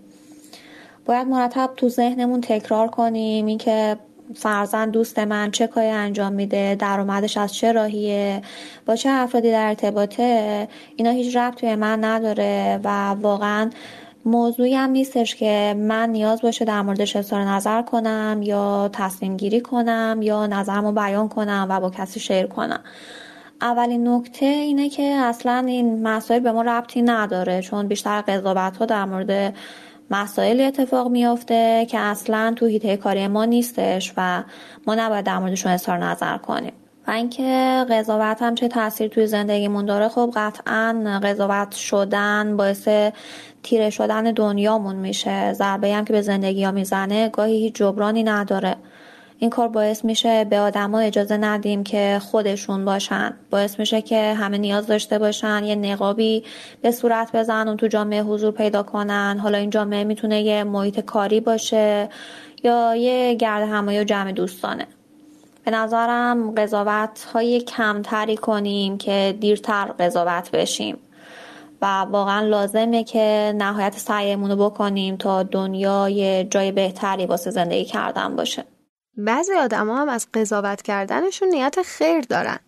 باید مرتب تو ذهنمون تکرار کنیم. اینکه فرزن دوست من چه کاری انجام میده درآمدش از چه راهیه با چه افرادی در ارتباطه اینا هیچ ربطی به من نداره و واقعا موضوعی هم نیستش که من نیاز باشه در موردش اظهار نظر کنم یا تصمیم گیری کنم یا نظرمو بیان کنم و با کسی شیر کنم. اولین نکته اینه که اصلا این مسائل به ما ربطی نداره چون بیشتر قضاوت ها در مورد مسائلی اتفاق میافته که اصلا تو هیته کاری ما نیستش و ما نباید در موردشون اظهار نظر کنیم. و اینکه قضاوت هم چه تاثیر توی زندگیمون داره خب قطعا قضاوت شدن باعث تیره شدن دنیامون میشه. ضربه هم که به زندگی ها می‌زنه گاهی هیچ جبرانی نداره. این کار باعث میشه به آدما اجازه ندیم که خودشون باشن. باعث میشه که همه نیاز داشته باشن یه نقابی به صورت بزنن تو جامعه حضور پیدا کنن. حالا این جامعه می‌تونه یه محیط کاری باشه یا یه گرد همایی و جمع دوستانه. به نظرم قضاوت های کمتری کنیم که دیرتر قضاوت بشیم. و واقعا لازمه که نهایت سعیمون رو بکنیم تا دنیا یه جای بهتری واسه زندگی کردن باشه. بعضی آدما هم از قضاوت کردنشون نیت خیر دارن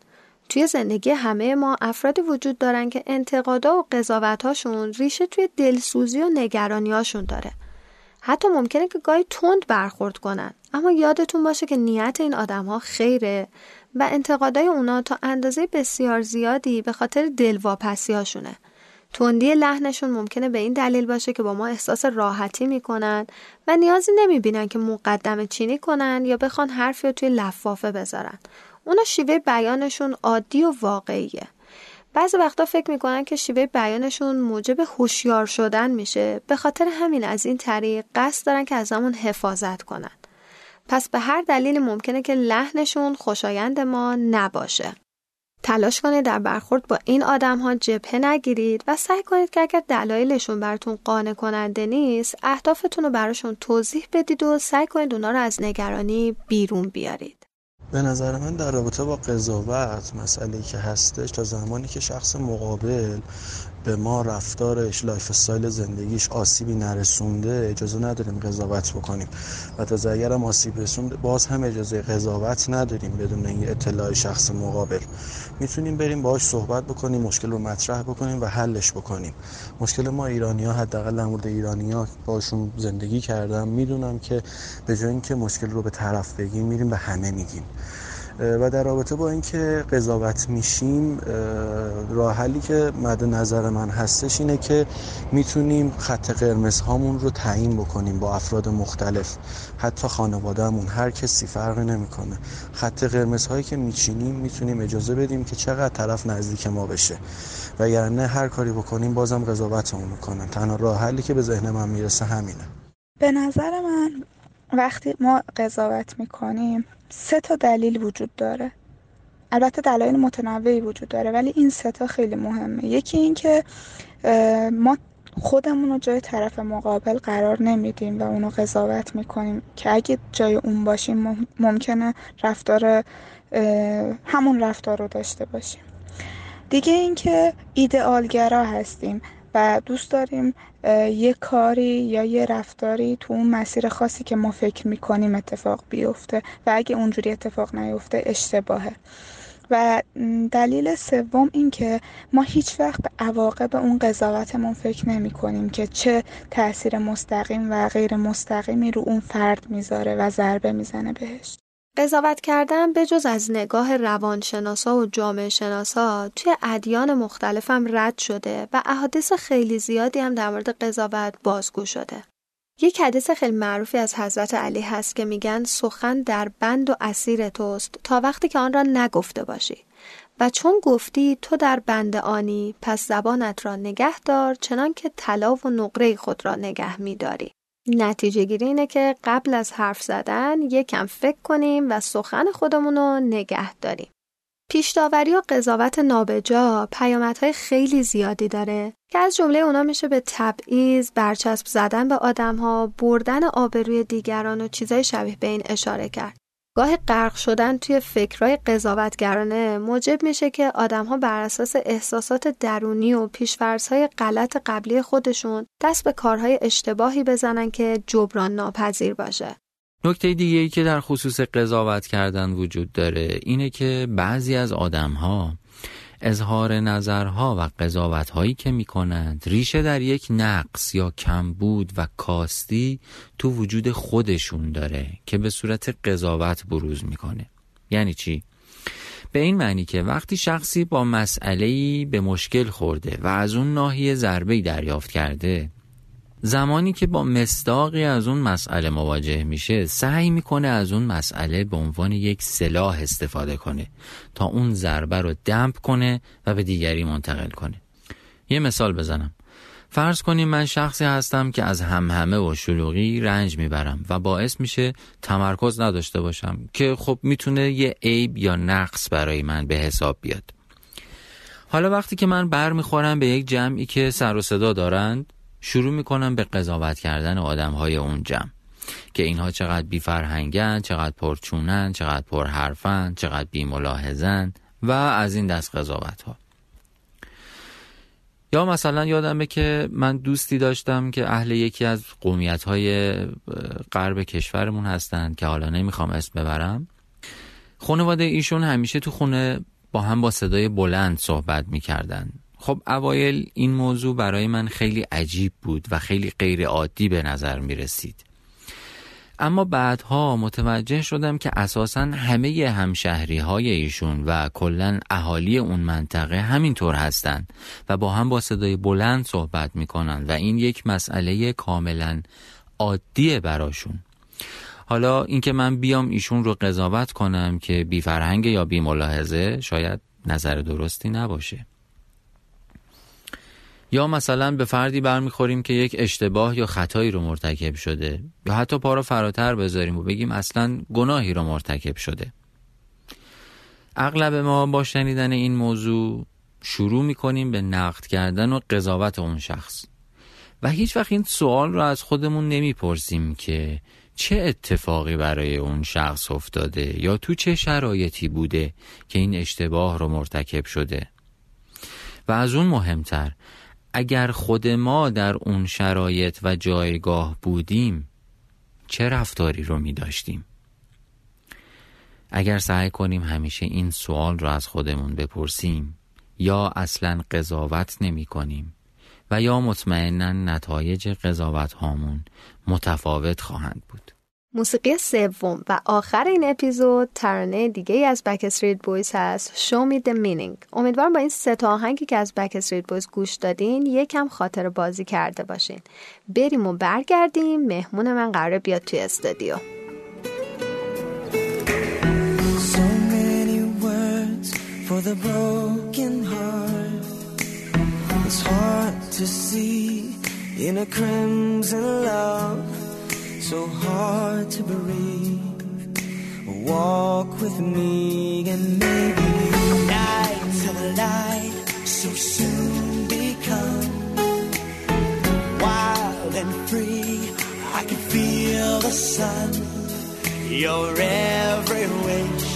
توی زندگی همه ما افرادی وجود دارن که انتقادا و قضاوتهاشون ریشه توی دلسوزی و نگرانیاشون داره. حتی ممکنه که گاهی تند برخورد کنن اما یادتون باشه که نیت این آدم ها خیره و انتقادای اونا تا اندازه بسیار زیادی به خاطر دلواپسی هاشونه. تندی لحنشون ممکنه به این دلیل باشه که با ما احساس راحتی می‌کنن و نیازی نمی‌بینن که مقدم چینی کنن یا بخوان حرفی رو توی لفافه بذارن. اونا شیوه بیانشون عادی و واقعیه. بعضی وقتا فکر می‌کنن که شیوه بیانشون موجب هوشیار شدن میشه به خاطر همین از این طریق قصد دارن که از همون حفاظت کنن. پس به هر دلیل ممکنه که لحنشون خوشایند ما نباشه. تلاش کنید در برخورد با این آدم ها جبهه نگیرید و سعی کنید که اگر دلایلشون براتون قانع کننده نیست اهدافتون رو براشون توضیح بدید و سعی کنید اونا رو از نگرانی بیرون بیارید. به نظر من در رابطه با قضاوت مسئله که هستش تا زمانی که شخص مقابل به ما رفتارش lifestyle زندگیش آسیبی نرسونده اجازه نداریم قضاوت بکنیم. و تا اگر هم آسیب رسوند باز هم اجازه قضاوت نداریم بدون این اطلاع شخص مقابل. می‌تونیم بریم باهاش صحبت بکنیم مشکل رو مطرح بکنیم و حلش بکنیم. مشکل ما ایرانی ها حداقل در مورد ایرانی ها باشون زندگی کردم. می‌دونم که به جای اینکه مشکل رو به طرف بگیم میریم به همه میگیم. و در رابطه با اینکه قضاوت میشیم راه حلی که مد نظر من هستش اینه که می‌تونیم خط قرمز هامون رو تعیین بکنیم با افراد مختلف. حتی خانوادهمون هر کسی فرقی نمی‌کنه. خط قرمز هایی که میچینیم می‌تونیم اجازه بدیم که چقدر طرف نزدیک ما بشه. و نه هر کاری بکنیم بازم قضاوتمون می‌کنن تنها راه حلی که به ذهن من می‌رسه همینه. به نظر من وقتی ما قضاوت می‌کنیم سه تا دلیل وجود داره. البته دلایل متنوعی وجود داره ولی این سه تا خیلی مهمه. یکی این که ما خودمون رو جای طرف مقابل قرار نمیدیم و اونو قضاوت می‌کنیم که اگه جای اون باشیم ممکنه رفتار همون رفتار رو داشته باشیم. دیگه اینکه ایدئالگرا هستیم. و دوست داریم یه کاری یا یه رفتاری تو اون مسیر خاصی که ما فکر می‌کنیم اتفاق بیفته و اگه اونجوری اتفاق نیفته اشتباهه. و دلیل سوم این که ما هیچ وقت به عواقب اون قضاوتمون فکر نمی کنیم که چه تاثیر مستقیم و غیر مستقیمی رو اون فرد می‌ذاره و ضربه می‌زنه بهش. قضاوت کردن به جز از نگاه روانشناسا و جامعه شناسا توی ادیان مختلفم رد شده و احادیث خیلی زیادی هم در مورد قضاوت بازگو شده. یک حدیث خیلی معروفی از حضرت علی هست که میگن سخن در بند و اسیر توست تا وقتی که آن را نگفته باشی و چون گفتی تو در بند آنی پس زبانت را نگه دار چنان که طلا و نقره خود را نگه میداری. نتیجه گیری اینه که قبل از حرف زدن یکم فکر کنیم و سخن خودمون رو نگه داریم. پیشداوری و قضاوت نابجا پیامدهای خیلی زیادی داره که از جمله اونا میشه به تبعیض، برچسب زدن به آدمها، بردن آبروی دیگران و چیزای شبیه به این اشاره کرد. گاه غرق شدن توی فکرهای قضاوتگرانه موجب میشه که آدمها بر اساس احساسات درونی و پیشفرزهای غلط قبلی خودشون دست به کارهای اشتباهی بزنن که جبران ناپذیر باشه. نکته دیگه ای که در خصوص قضاوت کردن وجود داره اینه که بعضی از آدمها اظهار نظرها و قضاوتهایی که می کنند ریشه در یک نقص یا کمبود و کاستی تو وجود خودشون داره که به صورت قضاوت بروز می‌کنه یعنی چی؟ به این معنی که وقتی شخصی با مسئله‌ای به مشکل خورده و از اون ناحیه ضربه‌ای دریافت کرده زمانی که با مصداقی از اون مسئله مواجه میشه سعی می‌کنه از اون مسئله به عنوان یک سلاح استفاده کنه تا اون ضربه رو دمپ کنه و به دیگری منتقل کنه. یه مثال بزنم. فرض کنیم من شخصی هستم که از همهمه و شلوغی رنج می‌برم و باعث میشه تمرکز نداشته باشم که خب می‌تونه یه عیب یا نقص برای من به حساب بیاد. حالا وقتی که من بر می‌خورم به یک جمعی که سر و صدا دارند شروع می‌کنم به قضاوت کردن آدم های اون جمع که اینها چقدر بی فرهنگن، چقدر پرچونن، چقدر پرحرفن، چقدر بی ملاحظن و از این دست قضاوت ها یا مثلا یادمه که من دوستی داشتم که اهل یکی از قومیت های غرب کشورمون هستند که حالا نمی‌خوام اسم ببرم. خانواده ایشون همیشه تو خونه با هم با صدای بلند صحبت می‌کردن. خب اوایل این موضوع برای من خیلی عجیب بود و خیلی غیر عادی به نظر می رسید. اما بعدها متوجه شدم که اساسا همه همشهری های ایشون و کلا اهالی اون منطقه همینطور هستند و با هم با صدای بلند صحبت می‌کنن و این یک مسئله کاملا عادیه براشون. حالا اینکه من بیام ایشون رو قضاوت کنم که بی فرهنگ یا بی ملاحظه شاید نظر درستی نباشه. یا مثلا به فردی برمیخوریم که یک اشتباه یا خطایی رو مرتکب شده یا حتی پا رو فراتر بذاریم و بگیم اصلا گناهی رو مرتکب شده. اغلب ما با شنیدن این موضوع شروع می‌کنیم به نقد کردن و قضاوت اون شخص. و هیچ وقت این سوال رو از خودمون نمی‌پرسیم که چه اتفاقی برای اون شخص افتاده یا تو چه شرایطی بوده که این اشتباه رو مرتکب شده. و از اون مهمتر اگر خود ما در اون شرایط و جایگاه بودیم چه رفتاری رو می داشتیم؟ اگر سعی کنیم همیشه این سوال رو از خودمون بپرسیم یا اصلا قضاوت نمی کنیم و یا مطمئنا نتایج قضاوت هامون متفاوت خواهند بود موسیقی سوم و آخر این اپیزود ترانه دیگه از Backstreet Boys هست. Show Me The Meaning. امیدوارم با این سه تا آهنگی که از Backstreet Boys گوش دادین یکم خاطره بازی کرده باشین. بریم و برگردیم. مهمون من قراره بیاد توی استودیو. So for the broken heart. It's hard to see in a crimson love. So hard to breathe Walk with me and maybe Nights of light so soon become Wild and free. I can feel the sun. Your every wish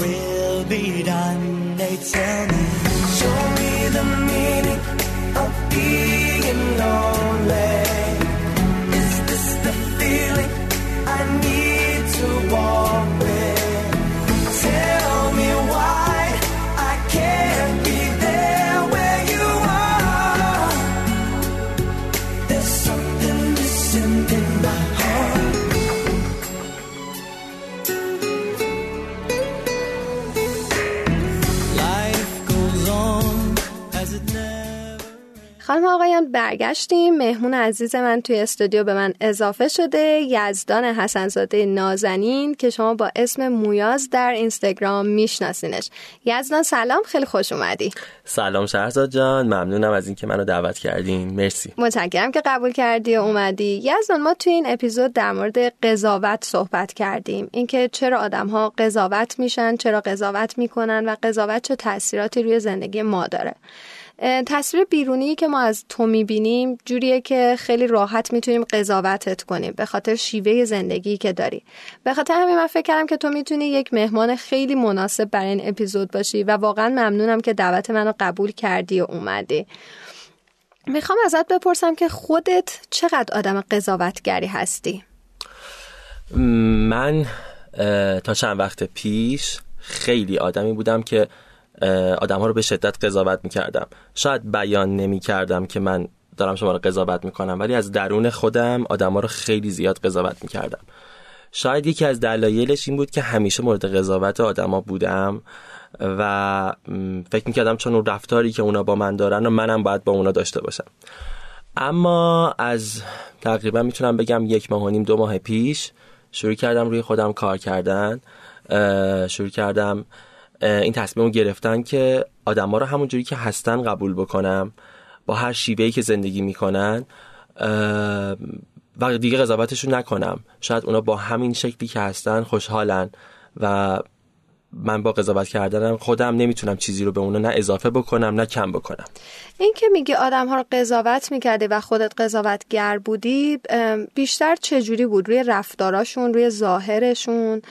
will be done. They tell me Show me the برگشتیم. مهمون عزیز من توی استودیو به من اضافه شده یزدان حسنزاده نازنین که شما با اسم مویاز در اینستاگرام میشناسینش. یزدان سلام خیلی خوش اومدی. سلام شهرزاد جان ممنونم از اینکه منو دعوت کردین. مرسی. متشکرم که قبول کردی و اومدی. یزدان ما توی این اپیزود در مورد قضاوت صحبت کردیم. اینکه چرا آدم ها قضاوت میشن چرا قضاوت می‌کنن و قضاوت چه تاثیراتی روی زندگی ما داره. تصویر بیرونی که ما از تو می‌بینیم جوریه که خیلی راحت می‌تونیم قضاوتت کنیم به خاطر شیوه زندگی که داری. به خاطر همین من فکر کردم که تو می‌تونی یک مهمان خیلی مناسب برای این اپیزود باشی و واقعا ممنونم که دعوت منو قبول کردی و اومدی. می‌خوام ازت بپرسم که خودت چقدر آدم قضاوتگری هستی؟ من تا چند وقت پیش خیلی آدمی بودم که آدم ها رو به شدت قضاوت می‌کردم. شاید بیان نمی‌کردم که من دارم شما رو قضاوت می‌کنم ولی از درون خودم آدم ها رو خیلی زیاد قضاوت می‌کردم. شاید یکی از دلایلش این بود که همیشه مورد قضاوت آدما بودم و فکر می‌کردم چون اون رفتاری که اونا با من دارن و منم باید با اونا داشته باشم. اما از تقریبا می‌تونم بگم یک ماه و نیم دو ماه پیش شروع کردم روی خودم کار کردن. شروع کردم این تصمیم گرفتن که آدم ها رو همون جوری که هستن قبول بکنم با هر شیوهی که زندگی می‌کنن و دیگه قضاوتشون نکنم. شاید اونا با همین شکلی که هستن خوشحالن و من با قضاوت کردنم خودم نمی‌تونم چیزی رو به اونا نه اضافه بکنم نه کم بکنم. این که میگی آدم ها رو قضاوت می‌کردی و خودت قضاوتگر بودی بیشتر چه جوری بود؟ روی رفتاراشون روی ظاهرشون؟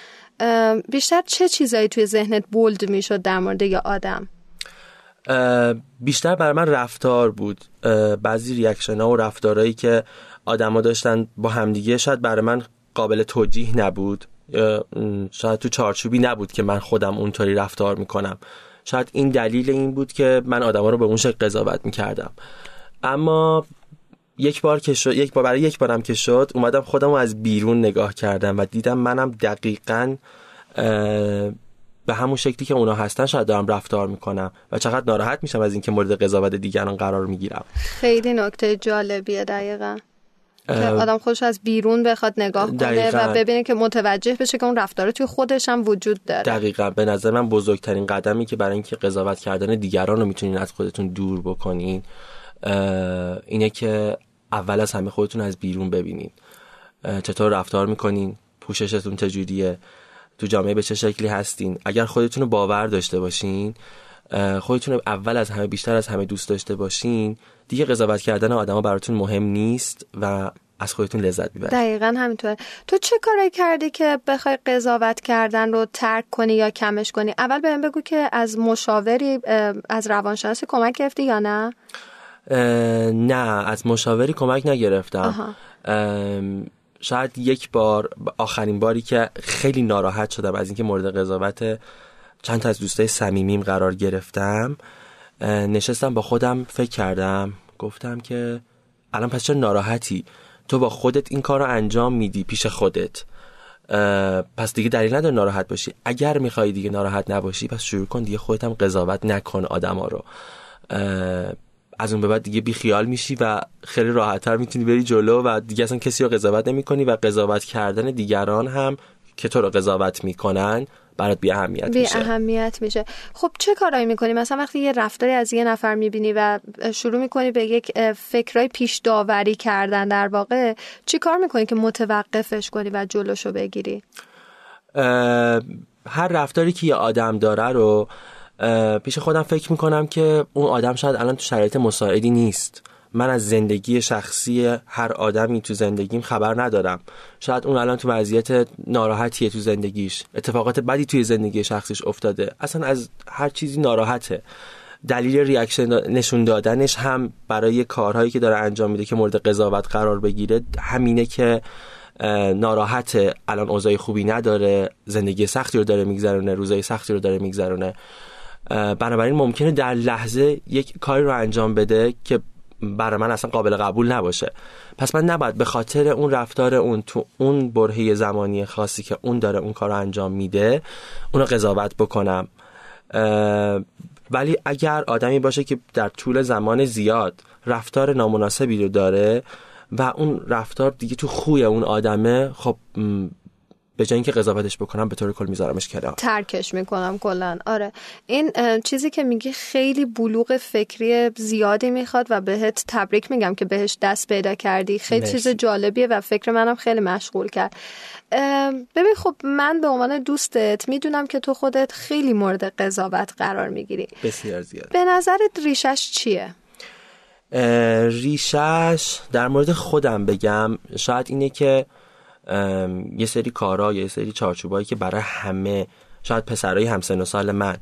بیشتر چه چیزایی توی ذهنت bold می‌شد در مورد یه آدم؟ بیشتر بر من رفتار بود. بعضی reaction ها و رفتارهایی که آدما داشتن با همدیگه شاید برای من قابل توجیه نبود. شاید تو چارچوبی نبود که من خودم اونطوری رفتار می‌کنم. شاید این دلیل این بود که من آدما رو به اون شکل قضاوت می‌کردم. اما یک بار که شد یک بار برای یک بارم که شد اومدم خودم رو از بیرون نگاه کردم و دیدم منم دقیقا به همون شکلی که اونا هستن شاید دارم رفتار می‌کنم و چقدر ناراحت میشم از اینکه مورد قضاوت دیگران قرار می‌گیرم. خیلی نکته جالبیه دقیقا. که آدم خودش از بیرون بخواد نگاه کنه و ببینه که متوجه بشه که اون رفتار توی خودش هم وجود داره. دقیقا. به نظر من بزرگترین قدمی که برای اینکه قضاوت کردن دیگران رو می‌تونین از خودتون دور بکنین اینه که اول از همه خودتون از بیرون ببینین. چطور رفتار می‌کنین؟ پوششتون چجوریه؟ تو جامعه به چه شکلی هستین؟ اگر خودتون رو باور داشته باشین خودتون اول از همه بیشتر از همه دوست داشته باشین دیگه قضاوت کردن آدما براتون مهم نیست و از خودتون لذت می‌برید. دقیقا همینطور تو چه کاری کردی که بخوای قضاوت کردن رو ترک کنی یا کمش کنی؟ اول بهم بگو که از مشاوری از روانشناسی کمک گرفتی یا نه؟ نه از مشاوری کمک نگرفتم. شاید یک بار آخرین باری که خیلی ناراحت شدم از اینکه مورد قضاوت چند تا از دوستای صمیمیم قرار گرفتم. نشستم با خودم فکر کردم. گفتم که الان پس چرا ناراحتی؟ تو با خودت این کار رو انجام میدی پیش خودت. پس دیگه دلیل نداره ناراحت باشی. اگر می‌خوای دیگه ناراحت نباشی پس شروع کن دیگه خودت هم قضاوت نکن آدما رو. از اون به بعد دیگه بی خیال میشی و خیلی راحتتر می‌تونی بری جلو و دیگه اصلا کسی رو قضاوت نمی‌کنی و قضاوت کردن دیگران هم که تو رو قضاوت می‌کنن برات بی اهمیت بی میشه. اهمیت میشه. خب چه کارایی می‌کنی؟ مثلا وقتی یه رفتاری از یه نفر می‌بینی و شروع می‌کنی به یک فکرای پیش داوری کردن در واقع چی کار می‌کنی که متوقفش کنی و جلوشو بگیری؟ هر رفتاری که یه آدم داره رو پیش خودم فکر می‌کنم که اون آدم شاید الان تو شرایط مساعدی نیست. من از زندگی شخصی هر آدمی تو زندگیم خبر ندارم. شاید اون الان تو وضعیت ناراحتیه تو زندگیش. اتفاقات بدی توی زندگی شخصیش افتاده. اصلا از هر چیزی ناراحته. دلیل ریاکشن نشون دادنش هم برای کارهایی که داره انجام میده که مورد قضاوت قرار بگیره همینه که ناراحته الان اوضاع خوبی نداره زندگی سختی رو داره میگذرونه روزای سختی رو داره میگذرونه. بنابراین ممکنه در لحظه یک کاری رو انجام بده که برای من اصلا قابل قبول نباشه. پس من نباید به خاطر اون رفتار اون تو اون برهه زمانی خاصی که اون داره اون کار رو انجام میده اونو قضاوت بکنم. ولی اگر آدمی باشه که در طول زمان زیاد رفتار نامناسبی رو داره و اون رفتار دیگه تو خوی اون آدمه خب به جای اینکه قضاوتش بکنم به طور کل میذارمش کنار. ترکش می‌کنم کلا. آره. این چیزی که میگی خیلی بلوغ فکری زیادی می‌خواد و بهت تبریک میگم که بهش دست پیدا کردی. خیلی مرسی. چیز جالبیه و فکر منم خیلی مشغول کرد. ببین خب من به عنوان دوستت می‌دونم که تو خودت خیلی مورد قضاوت قرار می‌گیری. بسیار زیاد. به نظرت ریشش چیه؟ ریشش در مورد خودم بگم شاید اینه که یه سری کارا یه سری چارچوبایی که برای همه شاید پسرای همسن و سال من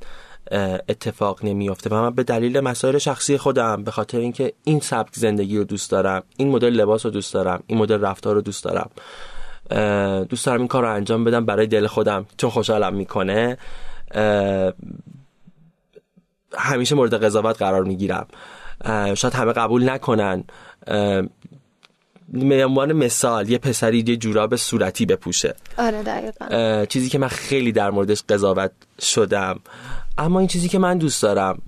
اتفاق نمیافته و من به دلیل مسائل شخصی خودم به خاطر اینکه این سبک زندگی رو دوست دارم این مدل لباس رو دوست دارم این مدل رفتار رو دوست دارم دوست دارم این کار رو انجام بدم برای دل خودم چون خوشحالم می‌کنه. همیشه مورد قضاوت قرار می‌گیرم. شاید همه قبول نکنن. به عنوان مثال یه پسری یه جوراب صورتی بپوشه. آره دقیقا. چیزی که من خیلی در موردش قضاوت شدم. اما این چیزی که من دوست دارم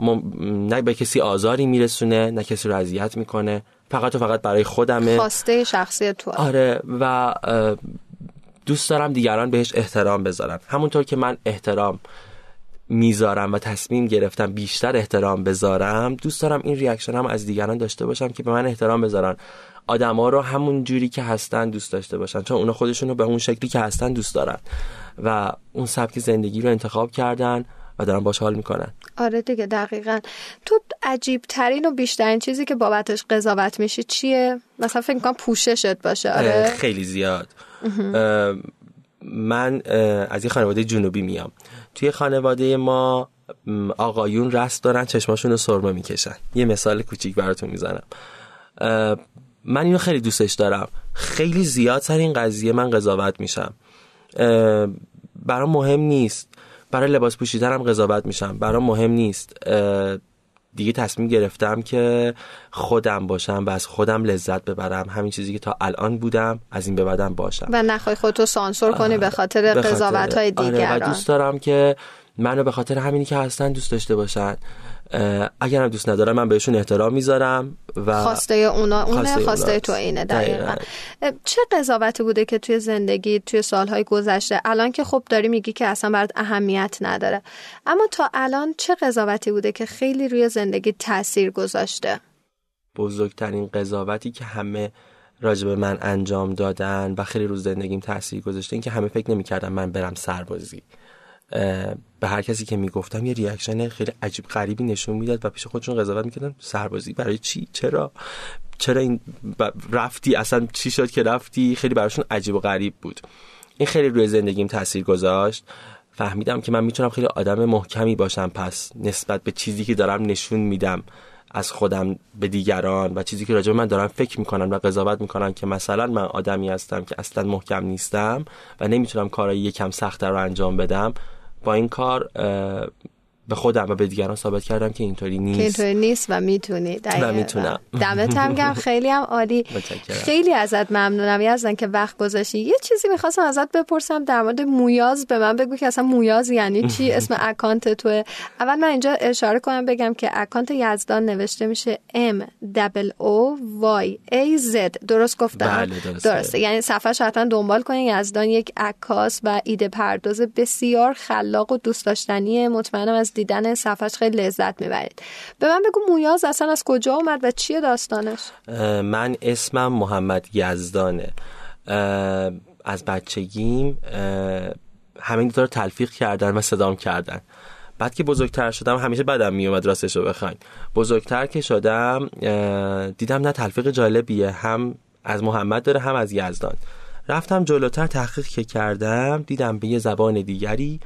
نه به کسی آزاری میرسونه نه کسی رو اذیت می‌کنه. فقط و فقط برای خودمه. خواسته شخصی تو. آره و دوست دارم دیگران بهش احترام بذارن. همونطور که من احترام می‌ذارم و تصمیم گرفتم بیشتر احترام بذارم دوست دارم این ریاکشن هم از دیگران داشته باشم که به من احترام بذارن. آدما رو همون جوری که هستن دوست داشته باشن چون اونا خودشون رو به اون شکلی که هستن دوست دارن و اون سبک زندگی رو انتخاب کردن و دارن باش حال می‌کنن. آره دیگه دقیقا. تو عجیب ترین و بیشترین چیزی که بابتش قضاوت میشی چیه؟ مثلا فکر می‌کنم پوششت باشه. آره. خیلی زیاد. من از یه خانواده جنوبی میام. توی خانواده ما آقایون رست دارن چشماشون رو سرمه می‌کشن. یه مثال کوچیک براتون می‌زنم. من اینو خیلی دوستش دارم. خیلی زیاد سر این قضیه من قضاوت میشم. برام مهم نیست. برای لباس پوشیدنم قضاوت میشم. برام مهم نیست. دیگه تصمیم گرفتم که خودم باشم و از خودم لذت ببرم. همین چیزی که تا الان بودم از این به بعدم باشم. و نخوای خودتو سانسور کنی به خاطر قضاوت های دیگران آره و دوست دارم که منو به خاطر همینی که هستن دوست داشته باشن. اگرم دوست ندارم من بهشون احترام می‌ذارم و خواسته اونا اونه خواسته, خواسته تو اینه دقیقا. چه قضاوتی بوده که توی زندگی توی سالهای گذشته الان که خب داری میگی که اصلا برات اهمیت نداره. اما تا الان چه قضاوتی بوده که خیلی روی زندگی تاثیر گذاشته؟ بزرگترین قضاوتی که همه راجب من انجام دادن و خیلی روز زندگیم تاثیر گذاشته این که همه فکر نمی‌کردن من برم سربازی. به هر کسی که می‌گفتم یه ریاکشن خیلی عجیب غریبی نشون می‌داد و پیش خودشون قضاوت می‌کردن. سربازی برای چی؟ چرا؟ چرا این رفتی؟ اصلا چی شد که رفتی؟ خیلی براشون عجیب و غریب بود. این خیلی روی زندگیم تاثیر گذاشت. فهمیدم که من می‌تونم خیلی آدم محکمی باشم. پس نسبت به چیزی که دارم نشون میدم از خودم به دیگران و چیزی که راجع من دارم فکر می‌کنن و قضاوت می‌کنن که مثلا من آدمی هستم که اصلا محکم نیستم و نمی‌تونم کارهای یکم سختتر رو انجام بدم با این کار به خودم و به دیگران ثابت کردم که اینطوری نیست. که اینطوری نیست و می‌تونی. و می‌تونم. دمت هم گم خیلی هم عالی. خیلی ازت ممنونم. یزدان که وقت گذاشتی. یه چیزی می‌خواستم ازت بپرسم در مورد مویاز به من بگو که اصلا مویاز یعنی چی؟ اسم اکانت توه. اول من اینجا اشاره کنم بگم که اکانت یزدان نوشته میشه M O Y A Z. درست گفتم؟ بله درسته. درسته. یعنی صفحه حتما دنبال کنین. یزدان یک عکاس و ایده پرداز بسیار خلاق و دوست داشتنی مطمئنم از دیدن صفحش خیلی لذت می‌برید. به من بگو مویاز اصلا از کجا اومد و چیه داستانش؟ من اسمم محمد یزدانه. از بچگیم همین دو رو تلفیق کردن و صدام کردن. بعد که بزرگتر شدم همیشه بدم میومد راستش رو بخواین بزرگتر که شدم دیدم نه تلفیق جالبیه هم از محمد داره هم از یزدان. رفتم جلوتر تحقیق که کردم دیدم به یه زبان دیگری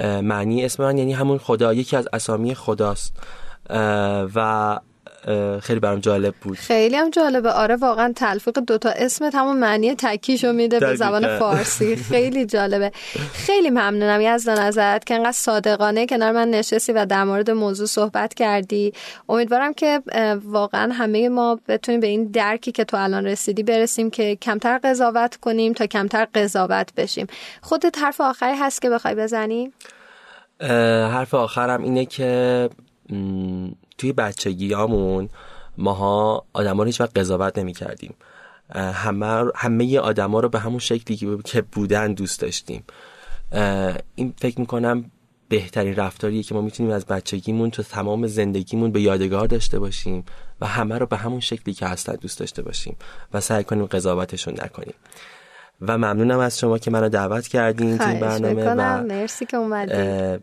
معنی اسم من یعنی همون خدا یکی از اسامی خداست. و خیلی برام جالب بود. خیلی هم جالبه. آره واقعا تلفیق دوتا اسمت همون معنی تکیشو میده به زبان فارسی. خیلی جالبه. خیلی ممنونم یزدان ازت که انقدر صادقانه کنار من نشستی و در مورد موضوع صحبت کردی. امیدوارم که واقعا همه ما بتونیم به این درکی که تو الان رسیدی برسیم که کمتر قضاوت کنیم تا کمتر قضاوت بشیم. خودت حرف آخری هست که بخوای بزنی؟ حرف آخرم اینه که توی بچگیامون ماها آدما رو هیچ وقت قضاوت نمی کردیم همه همه آدما رو به همون شکلی که بودن دوست داشتیم. این فکر می‌کنم بهترین رفتاریه که ما می‌تونیم از بچگیمون تو تمام زندگیمون به یادگار داشته باشیم و همه رو به همون شکلی که هستن دوست داشته باشیم و سعی کنیم قضاوتشون نکنیم. و ممنونم از شما که منو دعوت کردین تو این برنامه و مرسی که اومدی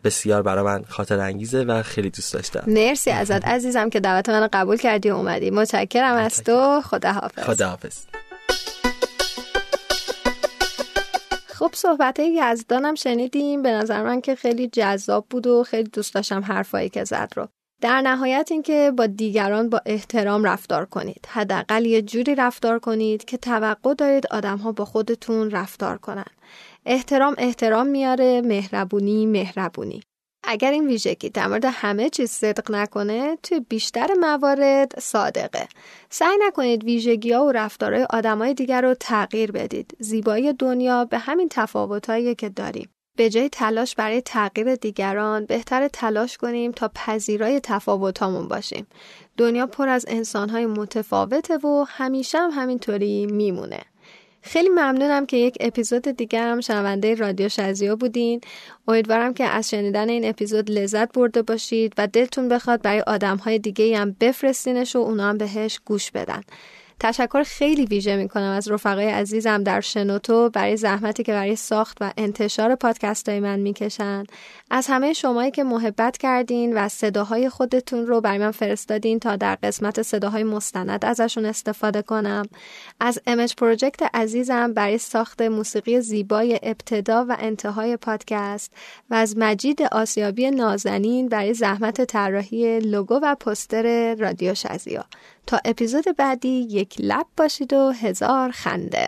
بسیار برای من خاطر انگیزه و خیلی دوست داشتم. مرسی ازت عزیزم که دعوت منو قبول کردی و اومدی. متشکرم از تو. خداحافظ. خداحافظ. خب صحبت یزدانم شنیدیم. به نظر من که خیلی جذاب بود و خیلی دوست داشتم حرفایی که زد رو. در نهایت اینکه با دیگران با احترام رفتار کنید. حداقل یه جوری رفتار کنید که توقع دارید آدمها با خودتون رفتار کنن. احترام احترام میاره مهربونی مهربونی. اگر این ویژگی در مورد همه چیز صدق نکنه توی بیشتر موارد صادقه. سعی نکنید ویژگی ها و رفتارهای آدمای دیگر رو تغییر بدید. زیبایی دنیا به همین تفاوتهایی که داریم. به جای تلاش برای تغییر دیگران بهتر تلاش کنیم تا پذیرای تفاوتامون باشیم. دنیا پر از انسانهای متفاوته و همیشه هم همینطوری میمونه. خیلی ممنونم که یک اپیزود دیگه هم شنونده رادیو شزیو بودین امیدوارم که از شنیدن این اپیزود لذت برده باشید و دلتون بخواد برای آدمهای دیگه هم بفرستینش و اونا هم بهش گوش بدن تشکر خیلی ویژه می‌کنم از رفقای عزیزم در شنوتو برای زحمتی که برای ساخت و انتشار پادکست های من می‌کشن. از همه شمایی که محبت کردین و صداهای خودتون رو برای من فرستادین تا در قسمت صداهای مستند ازشون استفاده کنم. از امج پروژکت عزیزم برای ساخت موسیقی زیبای ابتدا و انتهای پادکست و از مجید آسیابی نازنین برای زحمت طراحی لوگو و پستر رادیو شزیا تا اپیزود بعدی یک لب باشید و هزار خنده.